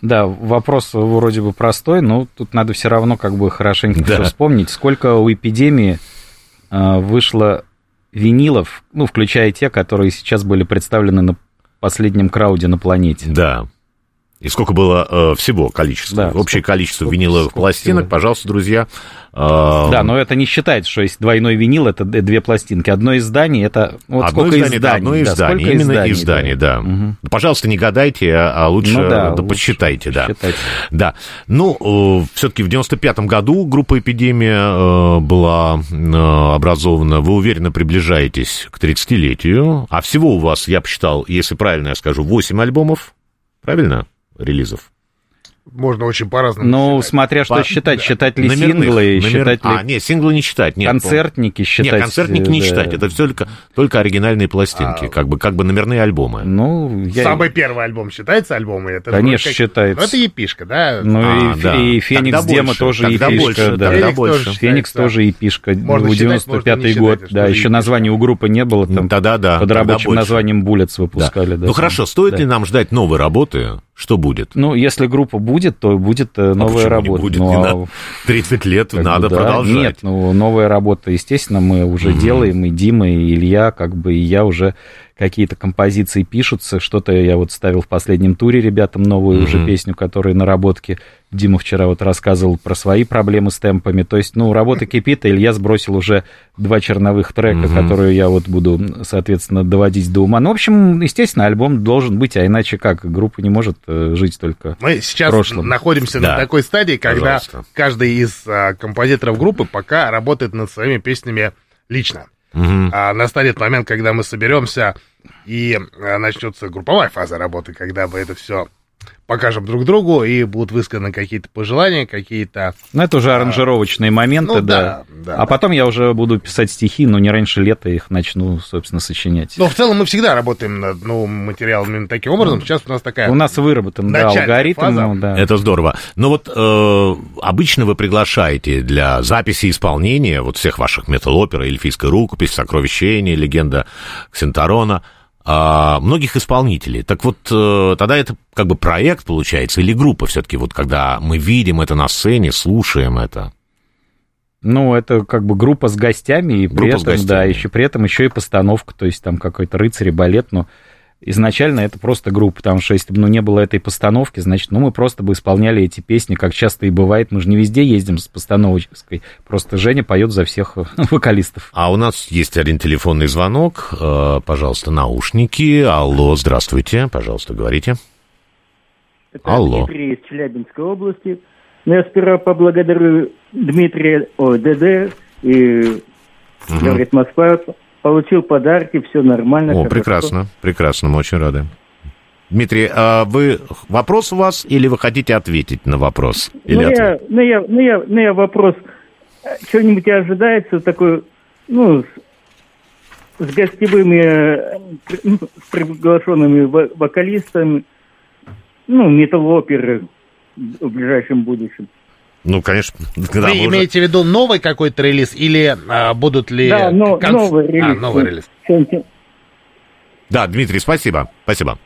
Да, вопрос вроде бы простой, но тут надо все равно как бы хорошенько Да. все вспомнить. Сколько у эпидемии э, вышло винилов, ну, включая те, которые сейчас были представлены на последнем крауде на планете. Да. И сколько было э, всего количество? Да, Общее количество сколько- виниловых сколько пластинок, всего? пожалуйста, друзья. э, Да, но это не считается, что есть двойной винил, это две пластинки. Одно изданий, это вот одно сколько издание, да, изданий. одно да, издание, сколько именно изданий, издание, да. Мгм. Пожалуйста, не гадайте, а а лучше, Ну да, да, лучше посчитайте, да. посчитайте. Да. Ну, все-таки в 95-м году группа «Эпидемия» э, была э, образована. Вы уверенно приближаетесь к 30-летию. А всего у вас, я посчитал, если правильно я скажу, 8 альбомов. Правильно? Релизов. Можно очень по-разному Ну, считать. смотря что По- считать, да. считать ли Номерных, синглы, номер- считать ли А, нет, синглы не считать. Нет, концертники, считать. Нет, концертники не э, считать. да. Это все только, только оригинальные пластинки, А. как, бы, как бы номерные альбомы. Ну, я... Самый первый альбом считается альбомом? Это Конечно, вроде считается. Ну, это епишка, да? Ну А, и, да. и Феникс Тогда Демо больше, тоже тогда епишка, больше, да. тогда Феникс больше. тоже Феникс тоже епишка. Можно в считать, можно 95-й не год, считать, да, еще епишка. названия у группы не было, там Тогда да. под рабочим названием Да. выпускали. Да. Ну хорошо, стоит Да. ли нам ждать новой работы? Что будет? Ну, если группа будет, то будет э, А новая не работа. будет? Ну, Не а надо. 30 лет Как бы надо да. продолжать. Нет, ну, новая работа, естественно, мы уже Мгм. делаем, и Дима, и Илья, как бы, и я уже какие-то композиции пишутся, что-то я вот ставил в последнем туре ребятам новую уже Мгм. песню, которая наработки. Дима вчера вот рассказывал про свои проблемы с темпами. То есть, ну, работа кипит, а Илья сбросил уже два черновых трека, Мгм. которые я вот буду, соответственно, доводить до ума. Ну, в общем, естественно, альбом должен быть, а иначе как? Группа не может э, жить только Мы сейчас прошлом. находимся Да. на такой стадии, когда Пожалуйста. каждый из а, композиторов группы пока работает над своими песнями лично. Мгм. А настанет момент, когда мы соберемся и а, начнется групповая фаза работы, когда мы это все покажем друг другу и будут высказаны какие-то пожелания, какие-то... Ну, это уже аранжировочные моменты, Ну, да. да, да. А потом я уже буду писать стихи, но не раньше лета их начну, собственно, сочинять. Но в целом мы всегда работаем над новым материалом именно таким образом. Сейчас у нас такая... У нас выработан да, алгоритм. фаза. ну, да. Это здорово. Но вот э, обычно вы приглашаете для записи исполнения вот всех ваших метал-опер, эльфийская рукопись, сокровищение, легенда Ксентарона, а, многих исполнителей. Так вот, э, тогда это как бы проект получается или группа все-таки, вот когда мы видим это на сцене, слушаем это. Ну, это как бы группа с гостями, и при Группа с этом, да, еще при этом еще и постановка, то есть там какой-то рыцарь и балет, но изначально это просто группа, потому что если бы ну, не было этой постановки, значит, ну, мы просто бы исполняли эти песни, как часто и бывает, мы же не везде ездим с постановочной, просто Женя поет за всех вокалистов. А у нас есть один телефонный звонок. Э, пожалуйста, наушники. Алло, здравствуйте. Пожалуйста, говорите. Это Алло. Дмитрий из Челябинской области. Но я сперва поблагодарю Дмитрия, о, ДД и, Мгм. говорит, Москва, получил подарки, все нормально. О, хорошо. прекрасно, прекрасно, мы очень рады. Дмитрий, а вы вопрос у вас или вы хотите ответить на вопрос? Или Ну ответ? я, ну, я, ну, я, ну, я вопрос, э, что-нибудь ожидается такой, ну, с, с гостевыми, э, ну, с приглашенными во- вокалистами, ну, метал-оперы в ближайшем будущем. Ну, конечно, когда Вы мы уже- имеете в виду новый какой-то релиз или а, будут ли... Да, но- конц- новый релиз. А, новый релиз. Да, Дмитрий, спасибо, спасибо.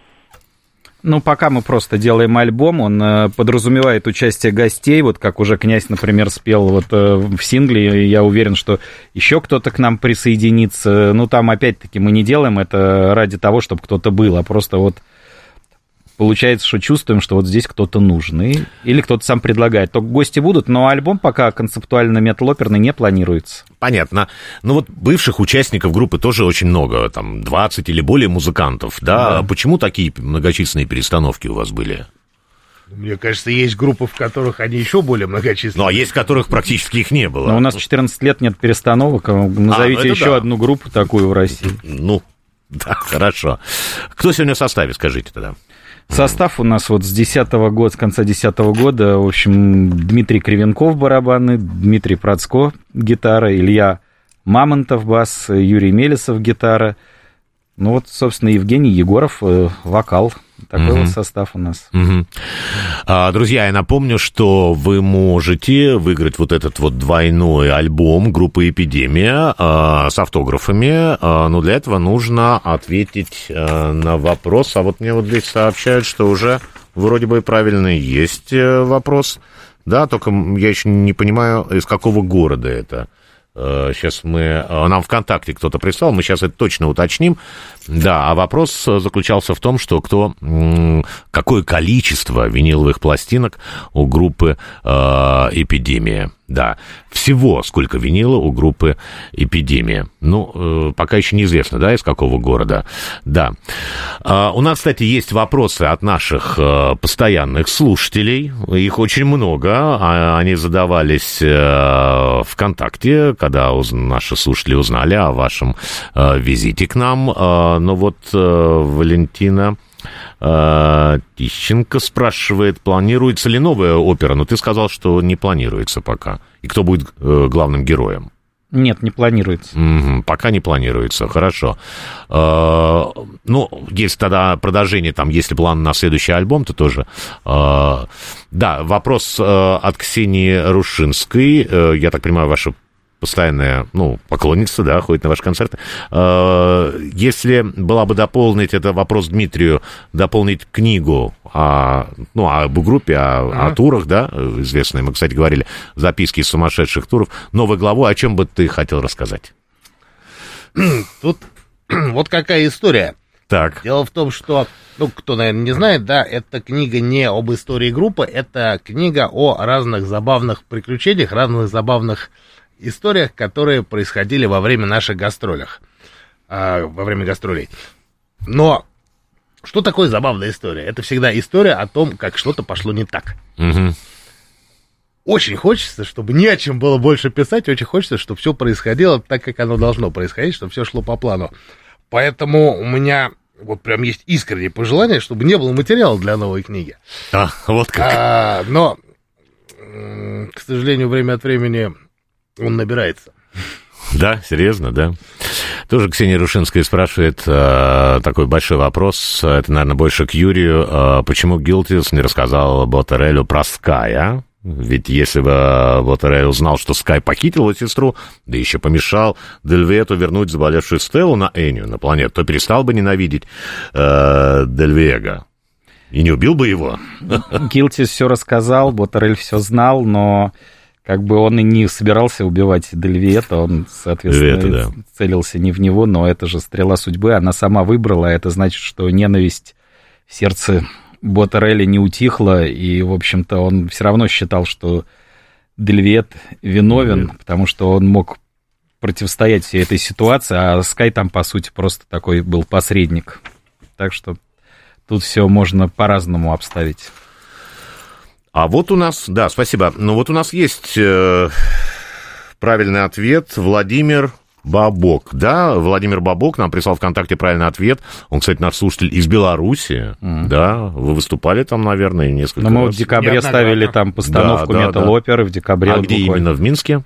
Ну, пока мы просто делаем альбом, он э, подразумевает участие гостей, вот как уже князь, например, спел вот э, в сингле, я уверен, что еще кто-то к нам присоединится. Ну, там, опять-таки, мы не делаем это ради того, чтобы кто-то был, а просто вот получается, что чувствуем, что вот здесь кто-то нужен, и- или кто-то сам предлагает. Только гости будут, но альбом пока концептуально метал-оперный не планируется. Понятно. Ну вот бывших участников группы тоже очень много, там 20 или более музыкантов, да? Да. Почему такие многочисленные перестановки у вас были? Мне кажется, есть группы, в которых они еще более многочисленные. Ну, а есть, в которых практически их не было. Но у нас 14 лет нет перестановок, а назовите ну это еще да. одну группу такую в России. Ну, да, хорошо. Кто сегодня в составе, скажите тогда? Состав у нас вот с 10 года, с конца 10 года, в общем, Дмитрий Кривенков барабаны, Дмитрий Процко гитара, Илья Мамонтов бас, Юрий Мелесов гитара. Ну вот, собственно, Евгений Егоров э, вокал. Такой Мгм. вот состав у нас. Мгм. А, Друзья, я напомню, что вы можете выиграть вот этот вот двойной альбом группы «Эпидемия» а, с автографами, а, но для этого нужно ответить а, на вопрос. А вот мне вот здесь сообщают, что уже вроде бы правильно есть э, вопрос. Да, только я еще не понимаю, из какого города это. Сейчас мы... э, Нам ВКонтакте кто-то прислал, мы сейчас это точно уточним. Да, а вопрос э, заключался в том, что кто... Какое количество виниловых пластинок у группы э, «Эпидемия». Да, всего сколько винила у группы «Эпидемия». Ну, э, пока еще неизвестно, да, из какого города. Да. А, у нас, кстати, есть вопросы от наших э, постоянных слушателей. Их очень много. А, Они задавались э, ВКонтакте, когда уз- наши слушатели узнали о вашем э, визите к нам. Э, Но вот э, Валентина... э, Тищенко спрашивает, планируется ли новая опера, но ты сказал, что не планируется пока. И кто будет э, главным героем? Нет, не планируется. Мгм, пока не планируется, хорошо. Э, ну, если тогда продолжение, там, если план на следующий альбом, то тоже... э, да, вопрос э, от Ксении Рушинской. Э, я так понимаю, ваша постоянная, ну, поклонница, да, ходит на ваши концерты. Э, Если была бы дополнить, это вопрос Дмитрию, дополнить книгу о, ну, об группе, о, о турах, да, известные, мы, кстати, говорили, записки из сумасшедших туров, новой главу, о чем бы ты хотел рассказать? Тут вот какая история. Так. Дело в том, что, ну, кто, наверное, не знает, да, эта книга не об истории группы, это книга о разных забавных приключениях, разных забавных историях, которые происходили во время наших гастролях, а, во время гастролей. Но что такое забавная история? Это всегда история о том, как что-то пошло не так. Мгм. Очень хочется, чтобы не о чем было больше писать, очень хочется, чтобы все происходило так, как оно должно происходить, чтобы все шло по плану. Поэтому у меня вот прям есть искреннее пожелание, чтобы не было материала для новой книги. А, вот как. А, но, к сожалению, время от времени он набирается. Да, серьезно, да. Тоже Ксения Рушинская спрашивает э, такой большой вопрос, это, наверное, больше к Юрию. э, почему Гилтис не рассказал Ботарелю про Скай, а? Ведь если бы Ботарель узнал, что Скай похитил его сестру, да еще помешал Дельвету вернуть заболевшую Стеллу на Энию, на планету, то перестал бы ненавидеть э, Дельвега. И не убил бы его. Гилтис все рассказал, Ботарель все знал, но как бы он и не собирался убивать Дельвиета, он, соответственно, Дельвиета, да. целился не в него, но это же стрела судьбы, она сама выбрала, а это значит, что ненависть в сердце Ботарелли не утихла, и, в общем-то, он все равно считал, что Дельвиет виновен, потому что он мог противостоять всей этой ситуации, а Скай там, по сути, просто такой был посредник. Так что тут все можно по-разному обставить. А вот у нас, да, спасибо. Ну вот у нас есть э, правильный ответ. Владимир Бабок, да, Владимир Бабок нам прислал ВКонтакте правильный ответ. Он, кстати, наш слушатель из Беларуси, да, вы выступали там, наверное, несколько Но мы раз. в декабре ставили там постановку Да, да, метал да. в декабре. А вот где буквально. именно, в Минске?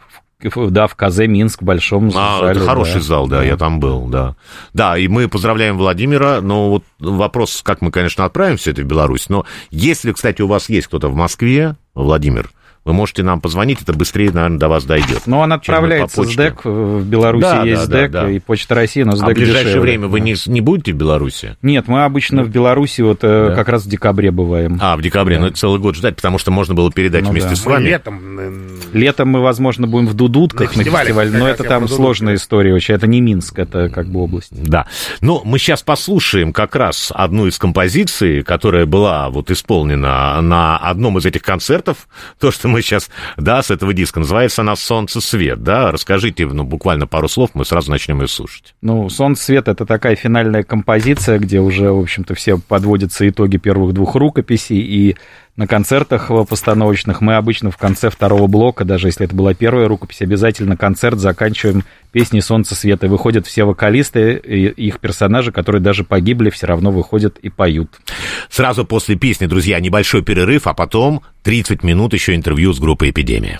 Да, в КЗ Минск, в большом А, зале. это хороший да. зал, да, я там был, да. Да, и мы поздравляем Владимира, но вот вопрос, как мы, конечно, отправим все это в Беларусь, но если, кстати, у вас есть кто-то в Москве, Владимир, вы можете нам позвонить, это быстрее, наверное, до вас дойдет. Но он Чем мы отправляется по с почте. ДЭК, в Беларуси Да, есть да, да, ДЭК да. и Почта России, но с А в ближайшее дешевле. время вы не, не будете в Беларуси? Нет, мы обычно в Беларуси вот э, Да. как раз в декабре бываем. А, в декабре, ну это целый год ждать, потому что можно было передать Ну вместе да. с Мы вами. летом э, Летом мы, возможно, будем в Дудутках На на, фестивале, но это там сложная история очень. Это не Минск, это как бы область. Да. Ну, мы сейчас послушаем как раз одну из композиций, которая была вот исполнена на одном из этих концертов. То, что мы сейчас, да, с этого диска. Называется она «Солнце свет», да? Расскажите, ну, буквально пару слов, мы сразу начнем ее слушать. Ну, «Солнце свет» — это такая финальная композиция, где уже, в общем-то, все подводятся итоги первых двух рукописей, и на концертах постановочных. Мы обычно в конце второго блока, даже если это была первая рукопись, обязательно концерт заканчиваем песней «Солнце, света». Выходят все вокалисты, и их персонажи, которые даже погибли, все равно выходят и поют. Сразу после песни, друзья, небольшой перерыв, а потом 30 минут еще интервью с группой «Эпидемия».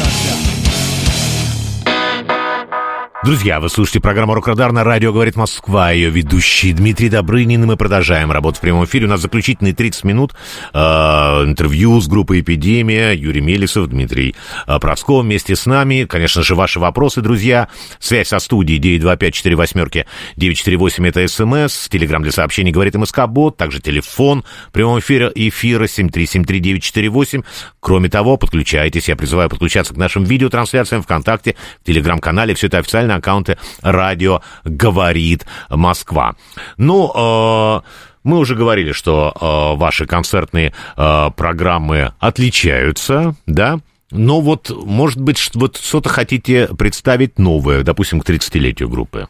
Друзья, вы слушаете программу «Рок-Радар» на радио «Говорит Москва». Ее ведущий Дмитрий Добрынин. И мы продолжаем работу в прямом эфире. У нас заключительные 30 минут э, интервью с группой «Эпидемия». Юрий Мелисов, Дмитрий э, вместе с нами. Конечно же, ваши вопросы, друзья. Связь со студией 925-48, 948 это СМС. Телеграмм для сообщений «Говорит МСК-бот». Также телефон прямого эфира, эфира 7373948. Кроме того, подключайтесь. Я призываю подключаться к нашим видеотрансляциям ВКонтакте, в Телеграм-канале. Все это официальные аккаунты радио «Говорит Москва». Ну, э, мы уже говорили, что э, ваши концертные э, программы отличаются, да? Но вот, может быть, вот что-то хотите представить новое, допустим, к 30-летию группы?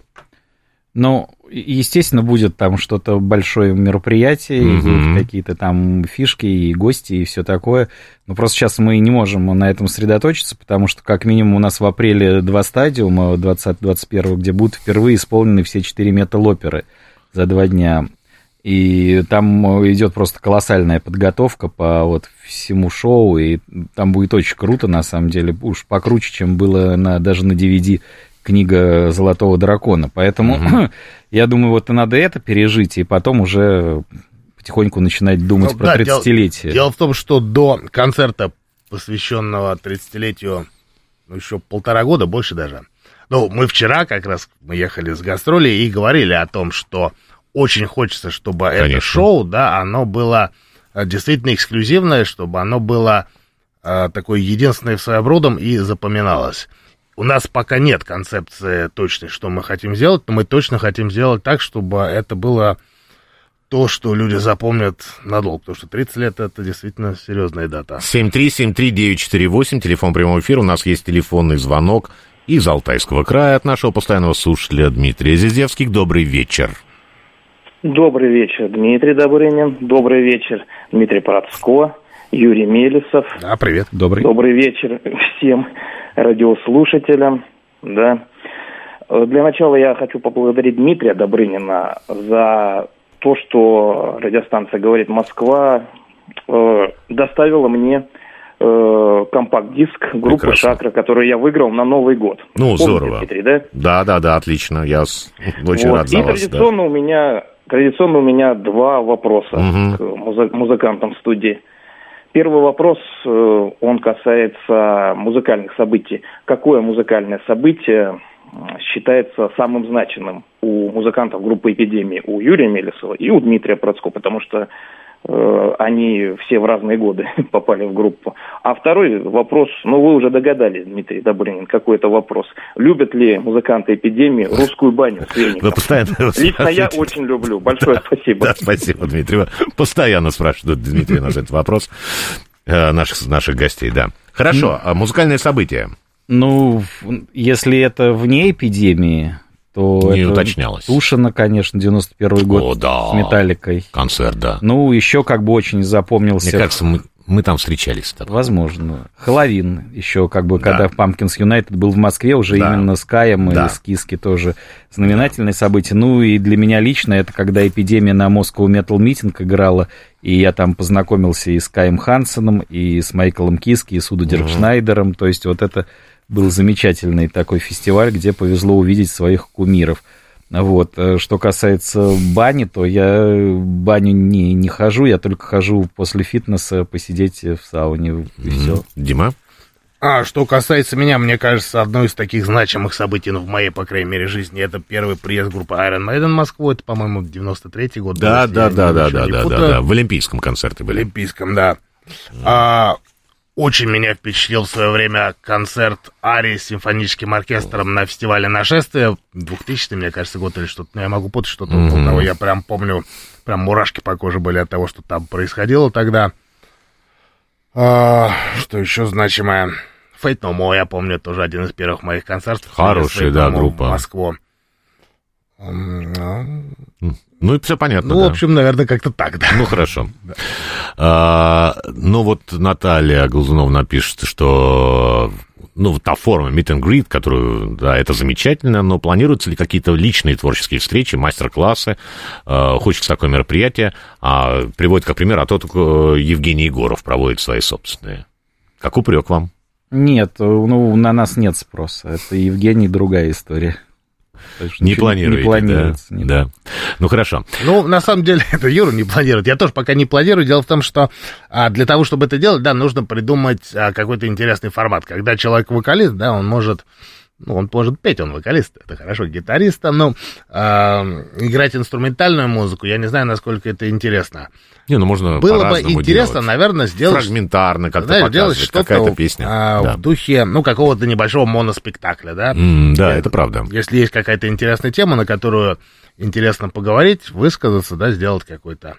Ну, естественно, будет там что-то большое мероприятие, будут какие-то там фишки и гости и все такое. Но просто сейчас мы не можем на этом сосредоточиться, потому что как минимум у нас в апреле два стадиума, 20-21, где будут впервые исполнены все четыре метал-оперы за два дня. И там идет просто колоссальная подготовка по вот всему шоу, и там будет очень круто, на самом деле, уж покруче, чем было на, даже на DVD книга Золотого дракона. Поэтому я думаю, вот и надо это пережить, и потом уже потихоньку начинать думать Ну, про да, дело- 30-летие. Дело в том, что до концерта, посвященного 30-летию, ну, еще полтора года, больше даже. Ну, мы вчера как раз, мы ехали с гастроли и говорили о том, что очень хочется, чтобы это Конечно. шоу, да, оно было э, действительно эксклюзивное, чтобы оно было э, такое единственное в своем родом и запоминалось. У нас пока нет концепции точной, что мы хотим сделать, но мы точно хотим сделать так, чтобы это было то, что люди запомнят надолго, потому что 30 лет это действительно серьезная дата. 7373948, телефон прямого эфира. У нас есть телефонный звонок из Алтайского края от нашего постоянного слушателя Дмитрия Зиздевских. Добрый вечер. Добрый вечер, Дмитрий Добрынин. Добрый вечер, Дмитрий Процко, Юрий Мелисов. Да, привет. Добрый. Добрый вечер всем радиослушателям. Да. Для начала я хочу поблагодарить Дмитрия Добрынина за то, что радиостанция «Говорит Москва» э, доставила мне э, компакт-диск группы Прекрасно. «Шакра», который я выиграл на Новый год. Ну, Помните, здорово. Дмитрий, да? Да, да, да, отлично. Я очень Вот. рад за И вас. да. традиционно у меня традиционно у меня два вопроса Мгм. к музы- музыкантам студии. Первый вопрос, э, он касается музыкальных событий. Какое музыкальное событие считается самым значимым у музыкантов группы «Эпидемии», у Юрия Мелесова и у Дмитрия Процко, потому что они все в разные годы попали в группу. А второй вопрос, ну вы уже догадались, Дмитрий Добрынин, какой это вопрос. Любят ли музыканты «Эпидемии» русскую баню с веником? Вы постоянно Лично я очень люблю. Большое спасибо. Да, спасибо, Дмитрий. Вы Постоянно спрашивают Дмитрий нас этот вопрос э, наших, наших гостей, да. Хорошо, а музыкальное событие. Ну, если это вне эпидемии, то Не это уточнялось. Тушина, конечно, 91 год О, да. с «Металликой». Концерт, да. Ну, еще как бы очень запомнился... Мне кажется, мы, мы там встречались тобой. Возможно. Хэллоуин еще, как бы, Да. когда Pumpkins United был в Москве, уже Да. именно с Каем Да. и с Киски тоже знаменательное событие. Ну, и для меня лично это когда эпидемия на Moscow Metal Meeting играла, и я там познакомился и с Каем Хансеном, и с Майклом Киски, и с Удо Диркшнайдером. То есть вот это был замечательный такой фестиваль, где повезло увидеть своих кумиров. Вот. э, Что касается бани, то я в баню не, не хожу, я только хожу после фитнеса посидеть в сауне, и все. Дима? А что касается меня, мне кажется, одно из таких значимых событий, ну, в моей, по крайней мере, жизни, это первый приезд группы Iron Maiden в Москву, это, по-моему, 93-й год. Да, если да, да, да, да, да, да, да. В Олимпийском концерте В были. Олимпийском, да. А, очень меня впечатлил в свое время концерт Арии с симфоническим оркестром на фестивале «Нашествие». 2000 мне кажется, год или что-то. Ну, я могу путать что-то около того. Я прям помню, прям мурашки по коже были от того, что там происходило тогда. А, что еще значимое? Fate No More, я помню, тоже один из первых моих концертов. Хорошая, да, группа. В Москву. Ну, и все понятно, Ну, да. в общем, наверное, как-то так, да. Ну, хорошо. А, ну, вот Наталья Глазунова пишет, что ну, та форма meet and greet, которую, да, это замечательно, но планируются ли какие-то личные творческие встречи, мастер-классы? А, хочется такое мероприятие. А, приводит как пример, а то только Евгений Егоров проводит свои собственные. Как упрек вам? Нет, ну, на нас нет спроса. Это Евгений другая история. Так что Не планируете, Не планируется. да? нет. Да. Ну, хорошо. Ну, на самом деле, это Юра не планирует. Я тоже пока не планирую. Дело в том, что а, для того, чтобы это делать, да, нужно придумать а, какой-то интересный формат. Когда человек вокалист, да, он может... Ну, он может петь, он вокалист, это хорошо, гитарист, но а, играть инструментальную музыку, я не знаю, насколько это интересно. Не, ну можно Было бы интересно, делать. наверное, сделать... Фрагментарно как-то знаешь, делать что-то какая-то песня. а, Да. в духе, ну, какого-то небольшого моноспектакля, да? М, да, это правда. Если есть какая-то интересная тема, на которую интересно поговорить, высказаться, да, сделать какой-то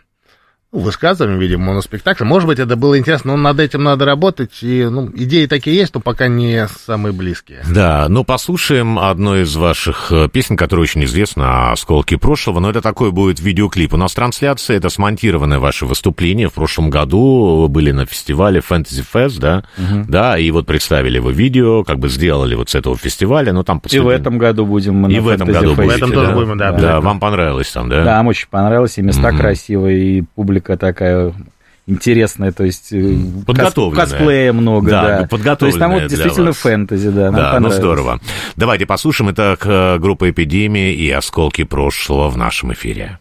ну, высказывание в виде моноспектакля. Может быть, это было интересно, но над этим надо работать. И, ну, идеи такие есть, но пока не самые близкие. Да, ну послушаем одну из ваших э, песен, которая очень известна, «Осколки прошлого», но это такой будет видеоклип. У нас трансляция, это смонтированное ваше выступление. В прошлом году вы были на фестивале Fantasy Fest, да? Мгм. Да, и вот представили вы видео, как бы сделали вот с этого фестиваля, но там... И в этом году будем мы И в этом Fantasy году Fest. будете, да? Да, вам понравилось там, да? Да, нам очень понравилось, и места Мгм. красивые, и публика такая интересная, то есть э, Подготовленная. кос- косплея много, Да, да. То подготовленная есть там вот действительно вас. фэнтези, да, нам Да, ну здорово. Давайте послушаем. Это группа «Эпидемия» и «Осколки прошлого» в нашем эфире.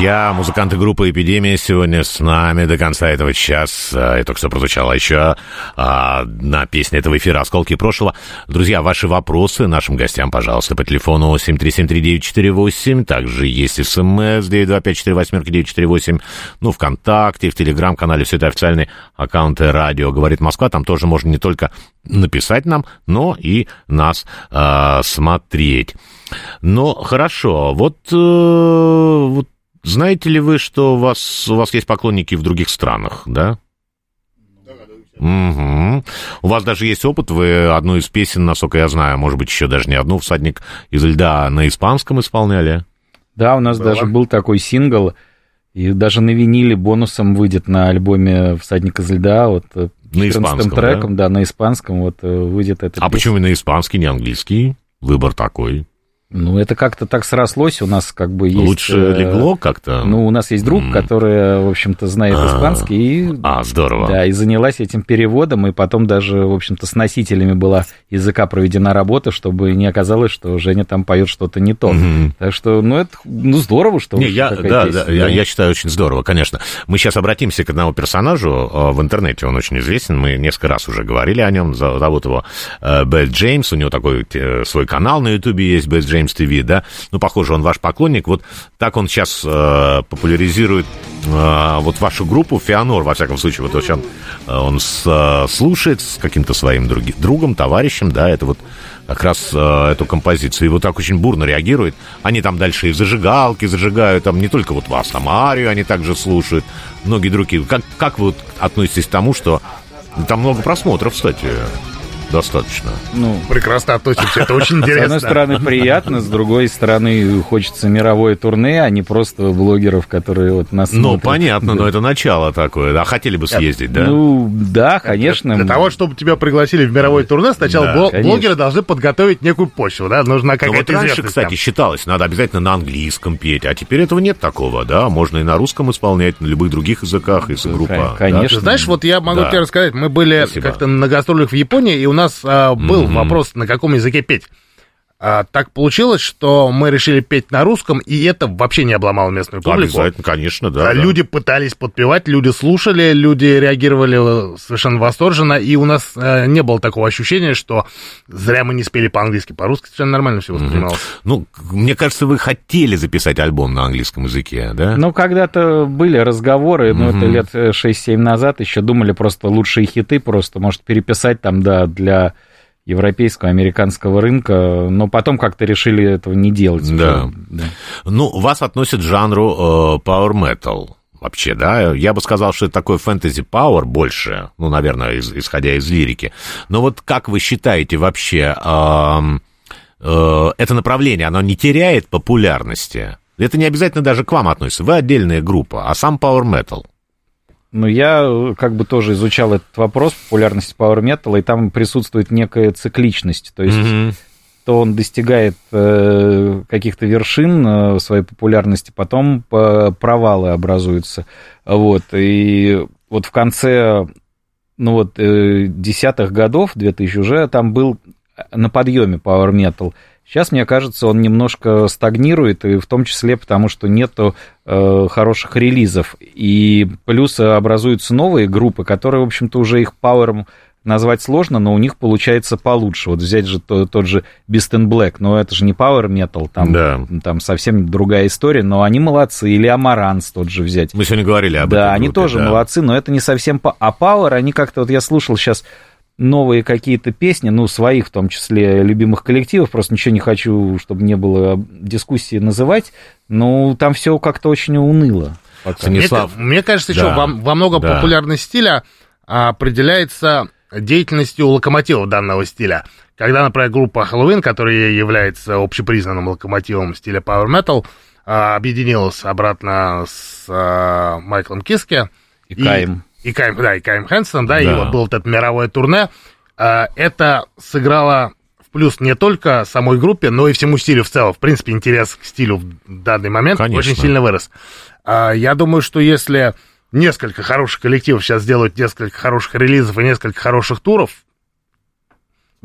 Друзья, музыканты группы «Эпидемия» сегодня с нами до конца этого часа. Только что прозвучала еще а, одна песня этого эфира «Осколки прошлого». Друзья, ваши вопросы нашим гостям, пожалуйста, по телефону 7373948. Также есть смс 92548-948. Ну, ВКонтакте, в Телеграм-канале. Все это официальные аккаунты «Радио говорит Москва». Там тоже можно не только написать нам, но и нас а, смотреть. Ну, хорошо. Вот, э, вот знаете ли вы, что у вас, у вас есть поклонники в других странах, да? Угу. У вас даже есть опыт, вы одну из песен, насколько я знаю, может быть, еще даже не одну «Всадник из льда» на испанском исполняли. Да, у нас Было? даже был такой сингл, И даже на виниле бонусом выйдет на альбоме «Всадник из льда», вот э, На 14 испанском, треком, да? на испанском вот э, выйдет это. А почему на испанский, не английский? Выбор такой. Ну, это как-то так срослось, у нас как бы есть... Лучше э, легло как-то? Ну, у нас есть друг, который, в общем-то, знает А. испанский, и... А, здорово. Да, и занялась этим переводом, и потом даже, в общем-то, с носителями была языка проведена работа, чтобы не оказалось, что Женя там поет что-то не то. Мгм. Так что, ну, это, ну, здорово, что Не, я, да, песня, да, я, я считаю, очень здорово, конечно. Мы сейчас обратимся к одному персонажу э, в интернете, он очень известен, мы несколько раз уже говорили о нем, зовут его э, Бэт Джеймс, у него такой свой канал на Ютубе есть, Бэт Джеймс ТВ, да, ну, похоже, он ваш поклонник, вот так он сейчас э, популяризирует э, вот вашу группу Феанор, во всяком случае, вот очень э, он с, э, слушает с каким-то своим други- другом, товарищем, да, это вот как раз э, эту композицию. И вот так очень бурно реагирует. Они там дальше и зажигалки зажигают, там не только вот вас, там Арию они также слушают, многие другие. Как, как вы вот относитесь к тому, что там много просмотров, кстати, достаточно? Ну, Прекрасно относимся, это очень С интересно. одной стороны, приятно, с другой стороны, хочется мировое турне, а не просто блогеров, которые вот нас Ну, смотрят. понятно, но это начало такое. А хотели бы съездить, да? Ну, да, конечно. Для того, чтобы тебя пригласили в мировое турне, сначала Да, конечно. блогеры должны подготовить некую почву, да, нужна Ну, какая-то вот раньше, кстати, там. считалось, надо обязательно на английском петь, а теперь этого нет такого, да? Можно и на русском исполнять, на любых других языках, если группа. конечно. да? Знаешь, вот я могу Да. тебе рассказать, мы были Спасибо. как-то на гастролях в Японии, и у нас а, был Мгм. вопрос, на каком языке петь. А, так получилось, что мы решили петь на русском, и это вообще не обломало местную публику. Обязательно, конечно, да. А да. Люди пытались подпевать, люди слушали, люди реагировали совершенно восторженно, и у нас э, не было такого ощущения, что зря мы не спели по-английски, по-русски совершенно нормально все воспринималось. Ну, к- мне кажется, вы хотели записать альбом на английском языке, да? Ну, когда-то были разговоры, но это лет э, 6-7 назад, еще думали просто лучшие хиты, просто, может, переписать там, да, для европейского, американского рынка, но потом как-то решили этого не делать. Да. Да. Ну, вас относят к жанру э, power metal. Вообще, да, я бы сказал, что это такой фэнтези power больше, ну, наверное, из- исходя из лирики. Но вот как вы считаете вообще, эм, э, это направление, оно не теряет популярности? Это не обязательно даже к вам относится, вы отдельная группа, а сам power metal. Ну, я э, как бы тоже изучал этот вопрос, популярности Power Metal, и там присутствует некая цикличность. То есть, Мгм. то он достигает э, каких-то вершин э, своей популярности, потом э, провалы образуются. Вот, и вот в конце, ну вот, э, десятых годов, 2000 уже, там был на подъеме Power Metal. Сейчас, мне кажется, он немножко стагнирует, и в том числе потому, что нету э, хороших релизов. И плюс образуются новые группы, которые, в общем-то, уже их пауэром назвать сложно, но у них получается получше. Вот взять же то- тот же Beast in Black, но это же не Power Metal, там, Да. там совсем другая история, но они молодцы. Или Амаранс тот же взять. Мы сегодня говорили об Да, этой они группе, тоже да. молодцы, но это не совсем... по- А Power, они как-то... Вот я слушал сейчас новые какие-то песни, ну, своих в том числе любимых коллективов, просто ничего не хочу, чтобы не было дискуссии называть, но там все как-то очень уныло. пока. Мне, Станислав. мне кажется, еще Да. во, во многом Да. популярность стиля а, определяется деятельностью локомотива данного стиля. Когда, например, группа Halloween, которая является общепризнанным локомотивом стиля Power Metal, а, объединилась обратно с а, Майклом Киски. И Каем. И Каем, да, и Каем Хэнсоном, да, и Да. вот было вот это мировое турне. А, это сыграло в плюс не только самой группе, но и всему стилю в целом. В принципе, интерес к стилю в данный момент Конечно. очень сильно вырос. А, Я думаю, что если несколько хороших коллективов сейчас сделают несколько хороших релизов и несколько хороших туров,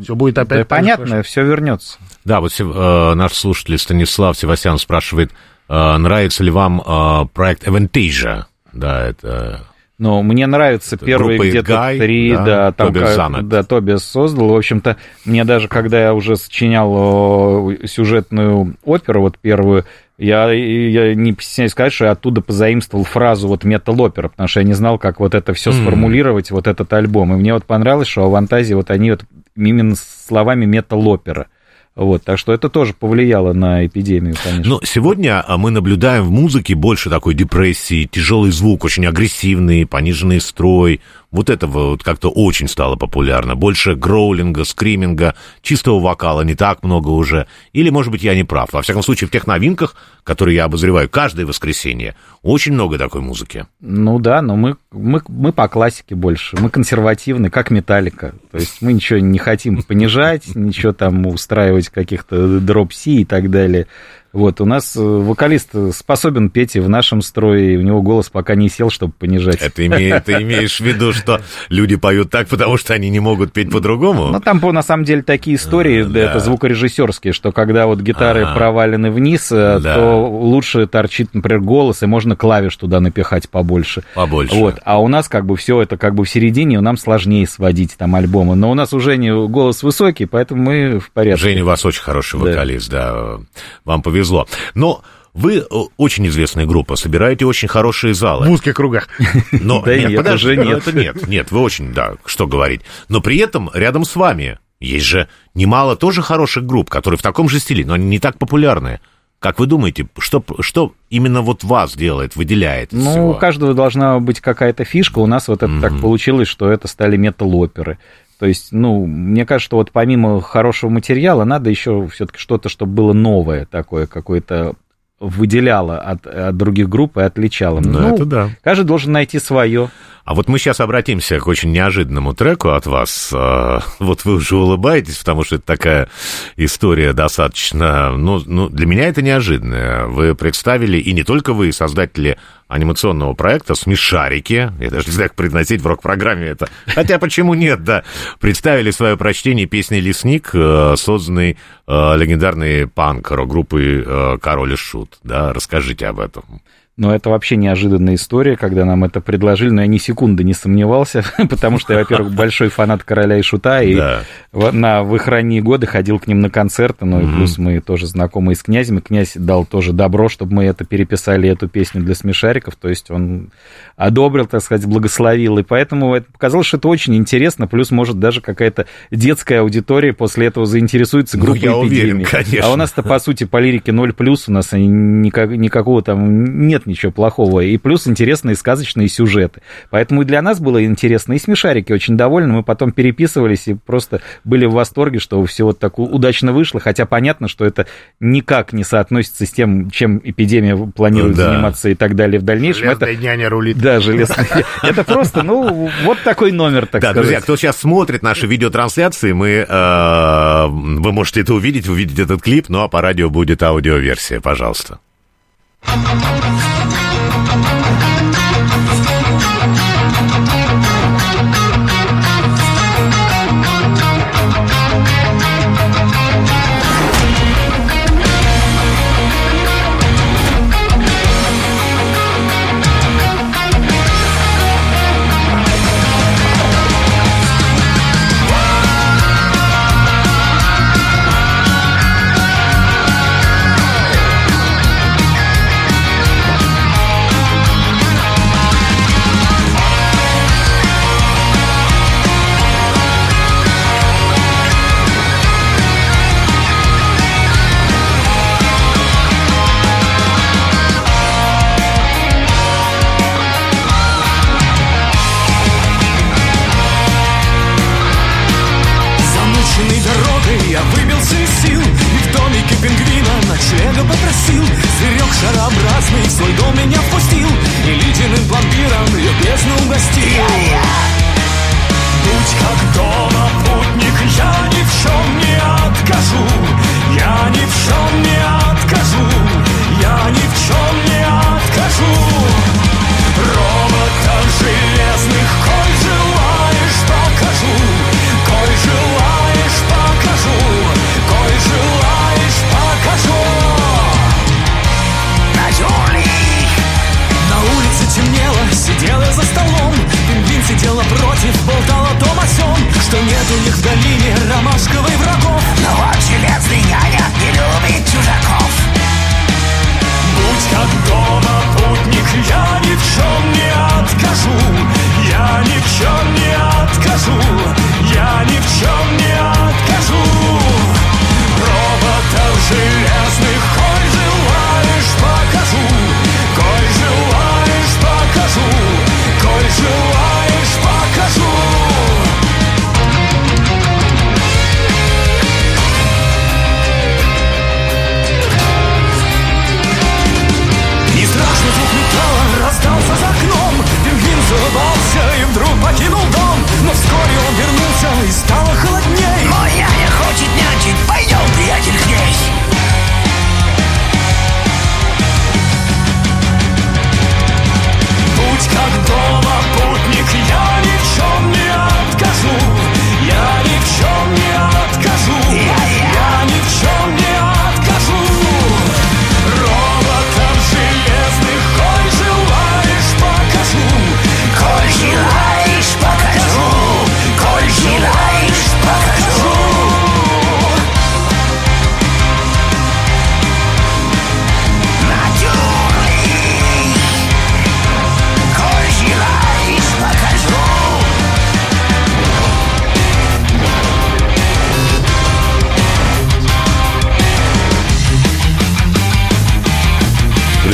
все будет опять... Да, понятно, хорошо. все вернется. Да, вот э, наш слушатель Станислав Севастьян спрашивает, э, нравится ли вам э, проект Avantasia? Да, это... Но мне нравятся первые группа где-то три, да, да, там Тобиас как- да, Тобиас создал. В общем-то, мне даже, когда я уже сочинял о, сюжетную оперу, вот первую, я, я не стесняюсь сказать, что я оттуда позаимствовал фразу вот метал-опера, потому что я не знал, как вот это все М. сформулировать, вот этот альбом. И мне вот понравилось, что Авантазии вот они вот именно словами метал-опера. Вот, так что это тоже повлияло на эпидемию, конечно. Ну, сегодня а, мы наблюдаем в музыке больше такой депрессии, тяжелый звук, очень агрессивный, пониженный строй, Вот это вот как-то очень стало популярно. Больше гроулинга, скриминга, чистого вокала не так много уже. Или, может быть, я не прав. Во всяком случае, в тех новинках, которые я обозреваю каждое воскресенье, очень много такой музыки. Ну да, но мы, мы, мы по классике больше. Мы консервативны, как металлика. То есть мы ничего не хотим понижать, ничего там устраивать каких-то дроп-си и так далее. Вот, у нас э, вокалист способен петь и в нашем строе, и у него голос пока не сел, чтобы понижать. Это име- ты имеешь в виду, что люди поют так, потому что они не могут петь по-другому? Ну, там, на самом деле, такие истории, А, да, да. это звукорежиссерские, что когда вот гитары Ага. провалены вниз, э, Да. то лучше торчит, например, голос, и можно клавиш туда напихать побольше. Побольше. Вот. А у нас как бы все это как бы в середине, нам сложнее сводить там альбомы. Но у нас у Жени голос высокий, поэтому мы в порядке. Женя у вас очень хороший Да. вокалист, да. Вам повезло. Но вы э, очень известная группа, собираете очень хорошие залы. В узких кругах. Но Да нет, подожди, уже ну, нет. это нет, нет, вы очень, да, что говорить. Но при этом рядом с вами есть же немало тоже хороших групп, которые в таком же стиле, но они не так популярные. Как вы думаете, что, что именно вот вас делает, выделяет Ну, всего? у каждого должна быть какая-то фишка. У нас вот это так получилось, что это стали метал-оперы. То есть, ну, мне кажется, что вот помимо хорошего материала, надо еще все-таки что-то, чтобы было новое такое, какое-то выделяло от, от других групп и отличало. Ну, это да. Каждый должен найти свое. А вот мы сейчас обратимся к очень неожиданному треку от вас. А, Вот вы уже улыбаетесь, потому что это такая история достаточно... Ну, ну, для меня это неожиданно. Вы представили, и не только вы, создатели анимационного проекта «Смешарики». Я даже не знаю, как произносить в рок-программе это. Хотя почему нет, да. Представили свое прочтение песни «Лесник», э, созданной э, легендарной панк рок-группой э, «Король и Шут». Да, расскажите об этом. Но это вообще неожиданная история, когда нам это предложили, но я ни секунды не сомневался, потому что я, во-первых, большой фанат Короля и Шута, и Да. на, в их ранние годы ходил к ним на концерты, ну и плюс мы тоже знакомы с князем, и князь дал тоже добро, чтобы мы это переписали, эту песню для смешариков, то есть он одобрил, так сказать, благословил, и поэтому это показалось, что это очень интересно, плюс, может, даже какая-то детская аудитория после этого заинтересуется Ну, группой уверен, «Эпидемия». конечно. А у нас-то, по сути, по лирике 0 плюс, у нас никак, никакого там нет ничего плохого. И плюс интересные сказочные сюжеты. Поэтому и для нас было интересно. И смешарики очень довольны. Мы потом переписывались и просто были в восторге, что все вот так удачно вышло. Хотя понятно, что это никак не соотносится с тем, чем эпидемия планирует Да. заниматься и так далее в дальнейшем. Железная Это, няня рулит. да, железная. Это просто, ну, вот такой номер, так да, друзья, кто сейчас смотрит наши видеотрансляции, мы, э, вы можете это увидеть, увидеть этот клип, ну а по радио будет аудиоверсия, пожалуйста.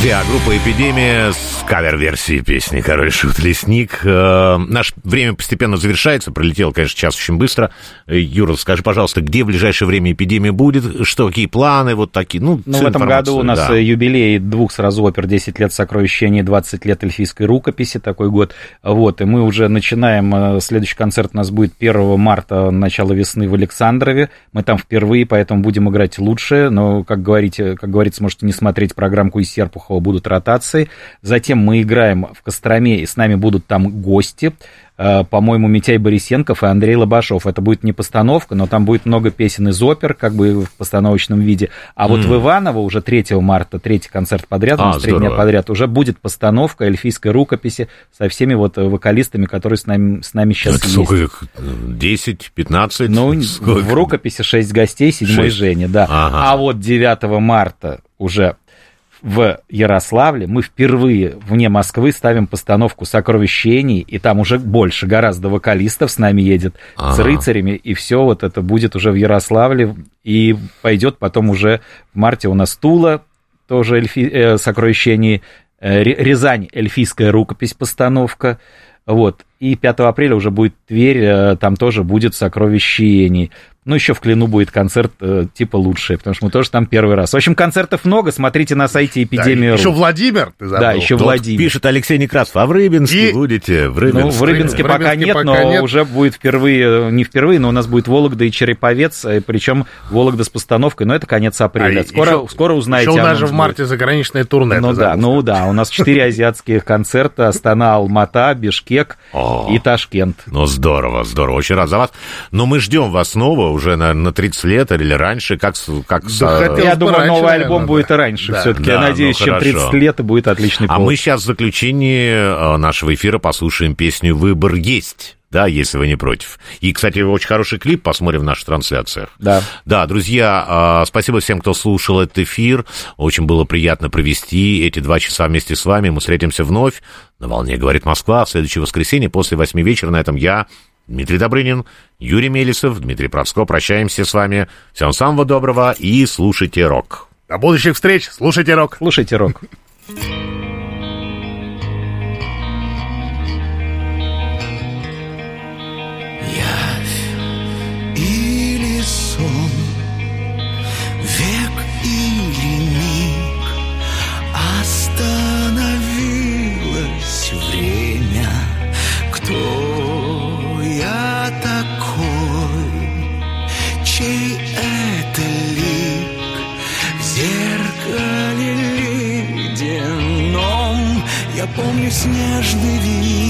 Группа «Эпидемия» с кавер-версией песни «Король Шут Лесник». Э, наше время постепенно завершается. Пролетело, конечно, час очень быстро. Э, Юра, скажи, пожалуйста, где в ближайшее время «Эпидемия» будет? Что, какие планы? Вот такие, ну, Ну, в этом году у нас да. э, юбилей двух сразу опер, 10 лет сокровищения, 20 лет эльфийской рукописи, такой год. Вот, и мы уже начинаем, э, следующий концерт у нас будет 1 марта, начало весны в Александрове. Мы там впервые, поэтому будем играть лучше, но, как, говорите, как говорится, можете не смотреть программку из Серпухова, будут ротации. Затем мы играем в Костроме, и с нами будут там гости. Э, По-моему, Митяй Борисенков и Андрей Лобашов. Это будет не постановка, но там будет много песен из опер, как бы в постановочном виде. А вот М. в Иваново уже 3 марта, третий концерт подряд, А, нас три дня подряд, уже будет постановка эльфийской рукописи со всеми вот э, вокалистами, которые с нами, с нами сейчас Это есть. сколько их? 10, 15? Ну, Сколько? в рукописи 6 гостей, седьмой Шесть. Женя, да. Ага. А вот 9 марта уже в Ярославле мы впервые вне Москвы ставим постановку «Сокровищений», и там уже больше, гораздо вокалистов с нами едет, с Ага. рыцарями, и все вот это будет уже в Ярославле, и пойдет потом уже в марте у нас Тула, тоже эльфи, э, «Сокровищений», э, Рязань, эльфийская рукопись, постановка, вот. И 5 апреля уже будет Тверь, э, там тоже будет сокровищений. Ну, еще в Клину будет концерт э, типа лучший, потому что мы тоже там первый раз. В общем, концертов много, смотрите на сайте Эпидемия. еще Владимир, ты забыл. Да, еще Вот Владимир. Пишет Алексей Некрасов, а в Рыбинске И- будете? В Рыбинске. Ну, в Рыбинске В пока Рыбинске нет, пока но нет. уже будет впервые, не впервые, но у нас будет Вологда и Череповец, э, причем Вологда с постановкой, но это конец апреля. А скоро, еще- скоро узнаете. Еще у нас же в будет. марте заграничное турне. Ну да, ну да, у нас четыре азиатских концерта, Астана, Алмата, Бишкек и Ташкент. Ну, здорово, здорово. Очень рад за вас. Но мы ждем вас снова уже, наверное, на 30 лет или раньше. Как, с- как с- Да хотелось Я думаю, раньше, новый наверное, альбом да. будет и раньше Да. все-таки. Да, Я надеюсь, ну, чем хорошо. 30 лет и будет отличный А повод. мы сейчас в заключении э, нашего эфира послушаем песню «Выбор есть». Да, если вы не против. И, кстати, очень хороший клип, посмотрим в наших трансляциях. Да. Да, друзья, э, спасибо всем, кто слушал этот эфир. Очень было приятно провести эти два часа вместе с вами. Мы встретимся вновь на «Волне говорит Москва» в следующее воскресенье после восьми вечера. На этом я, Дмитрий Добрынин, Юрий Мелисов, Дмитрий Процко. Прощаемся с вами. Всем самого доброго и слушайте рок. До будущих встреч. Слушайте рок. Слушайте рок. или Я помню снежный вихрь,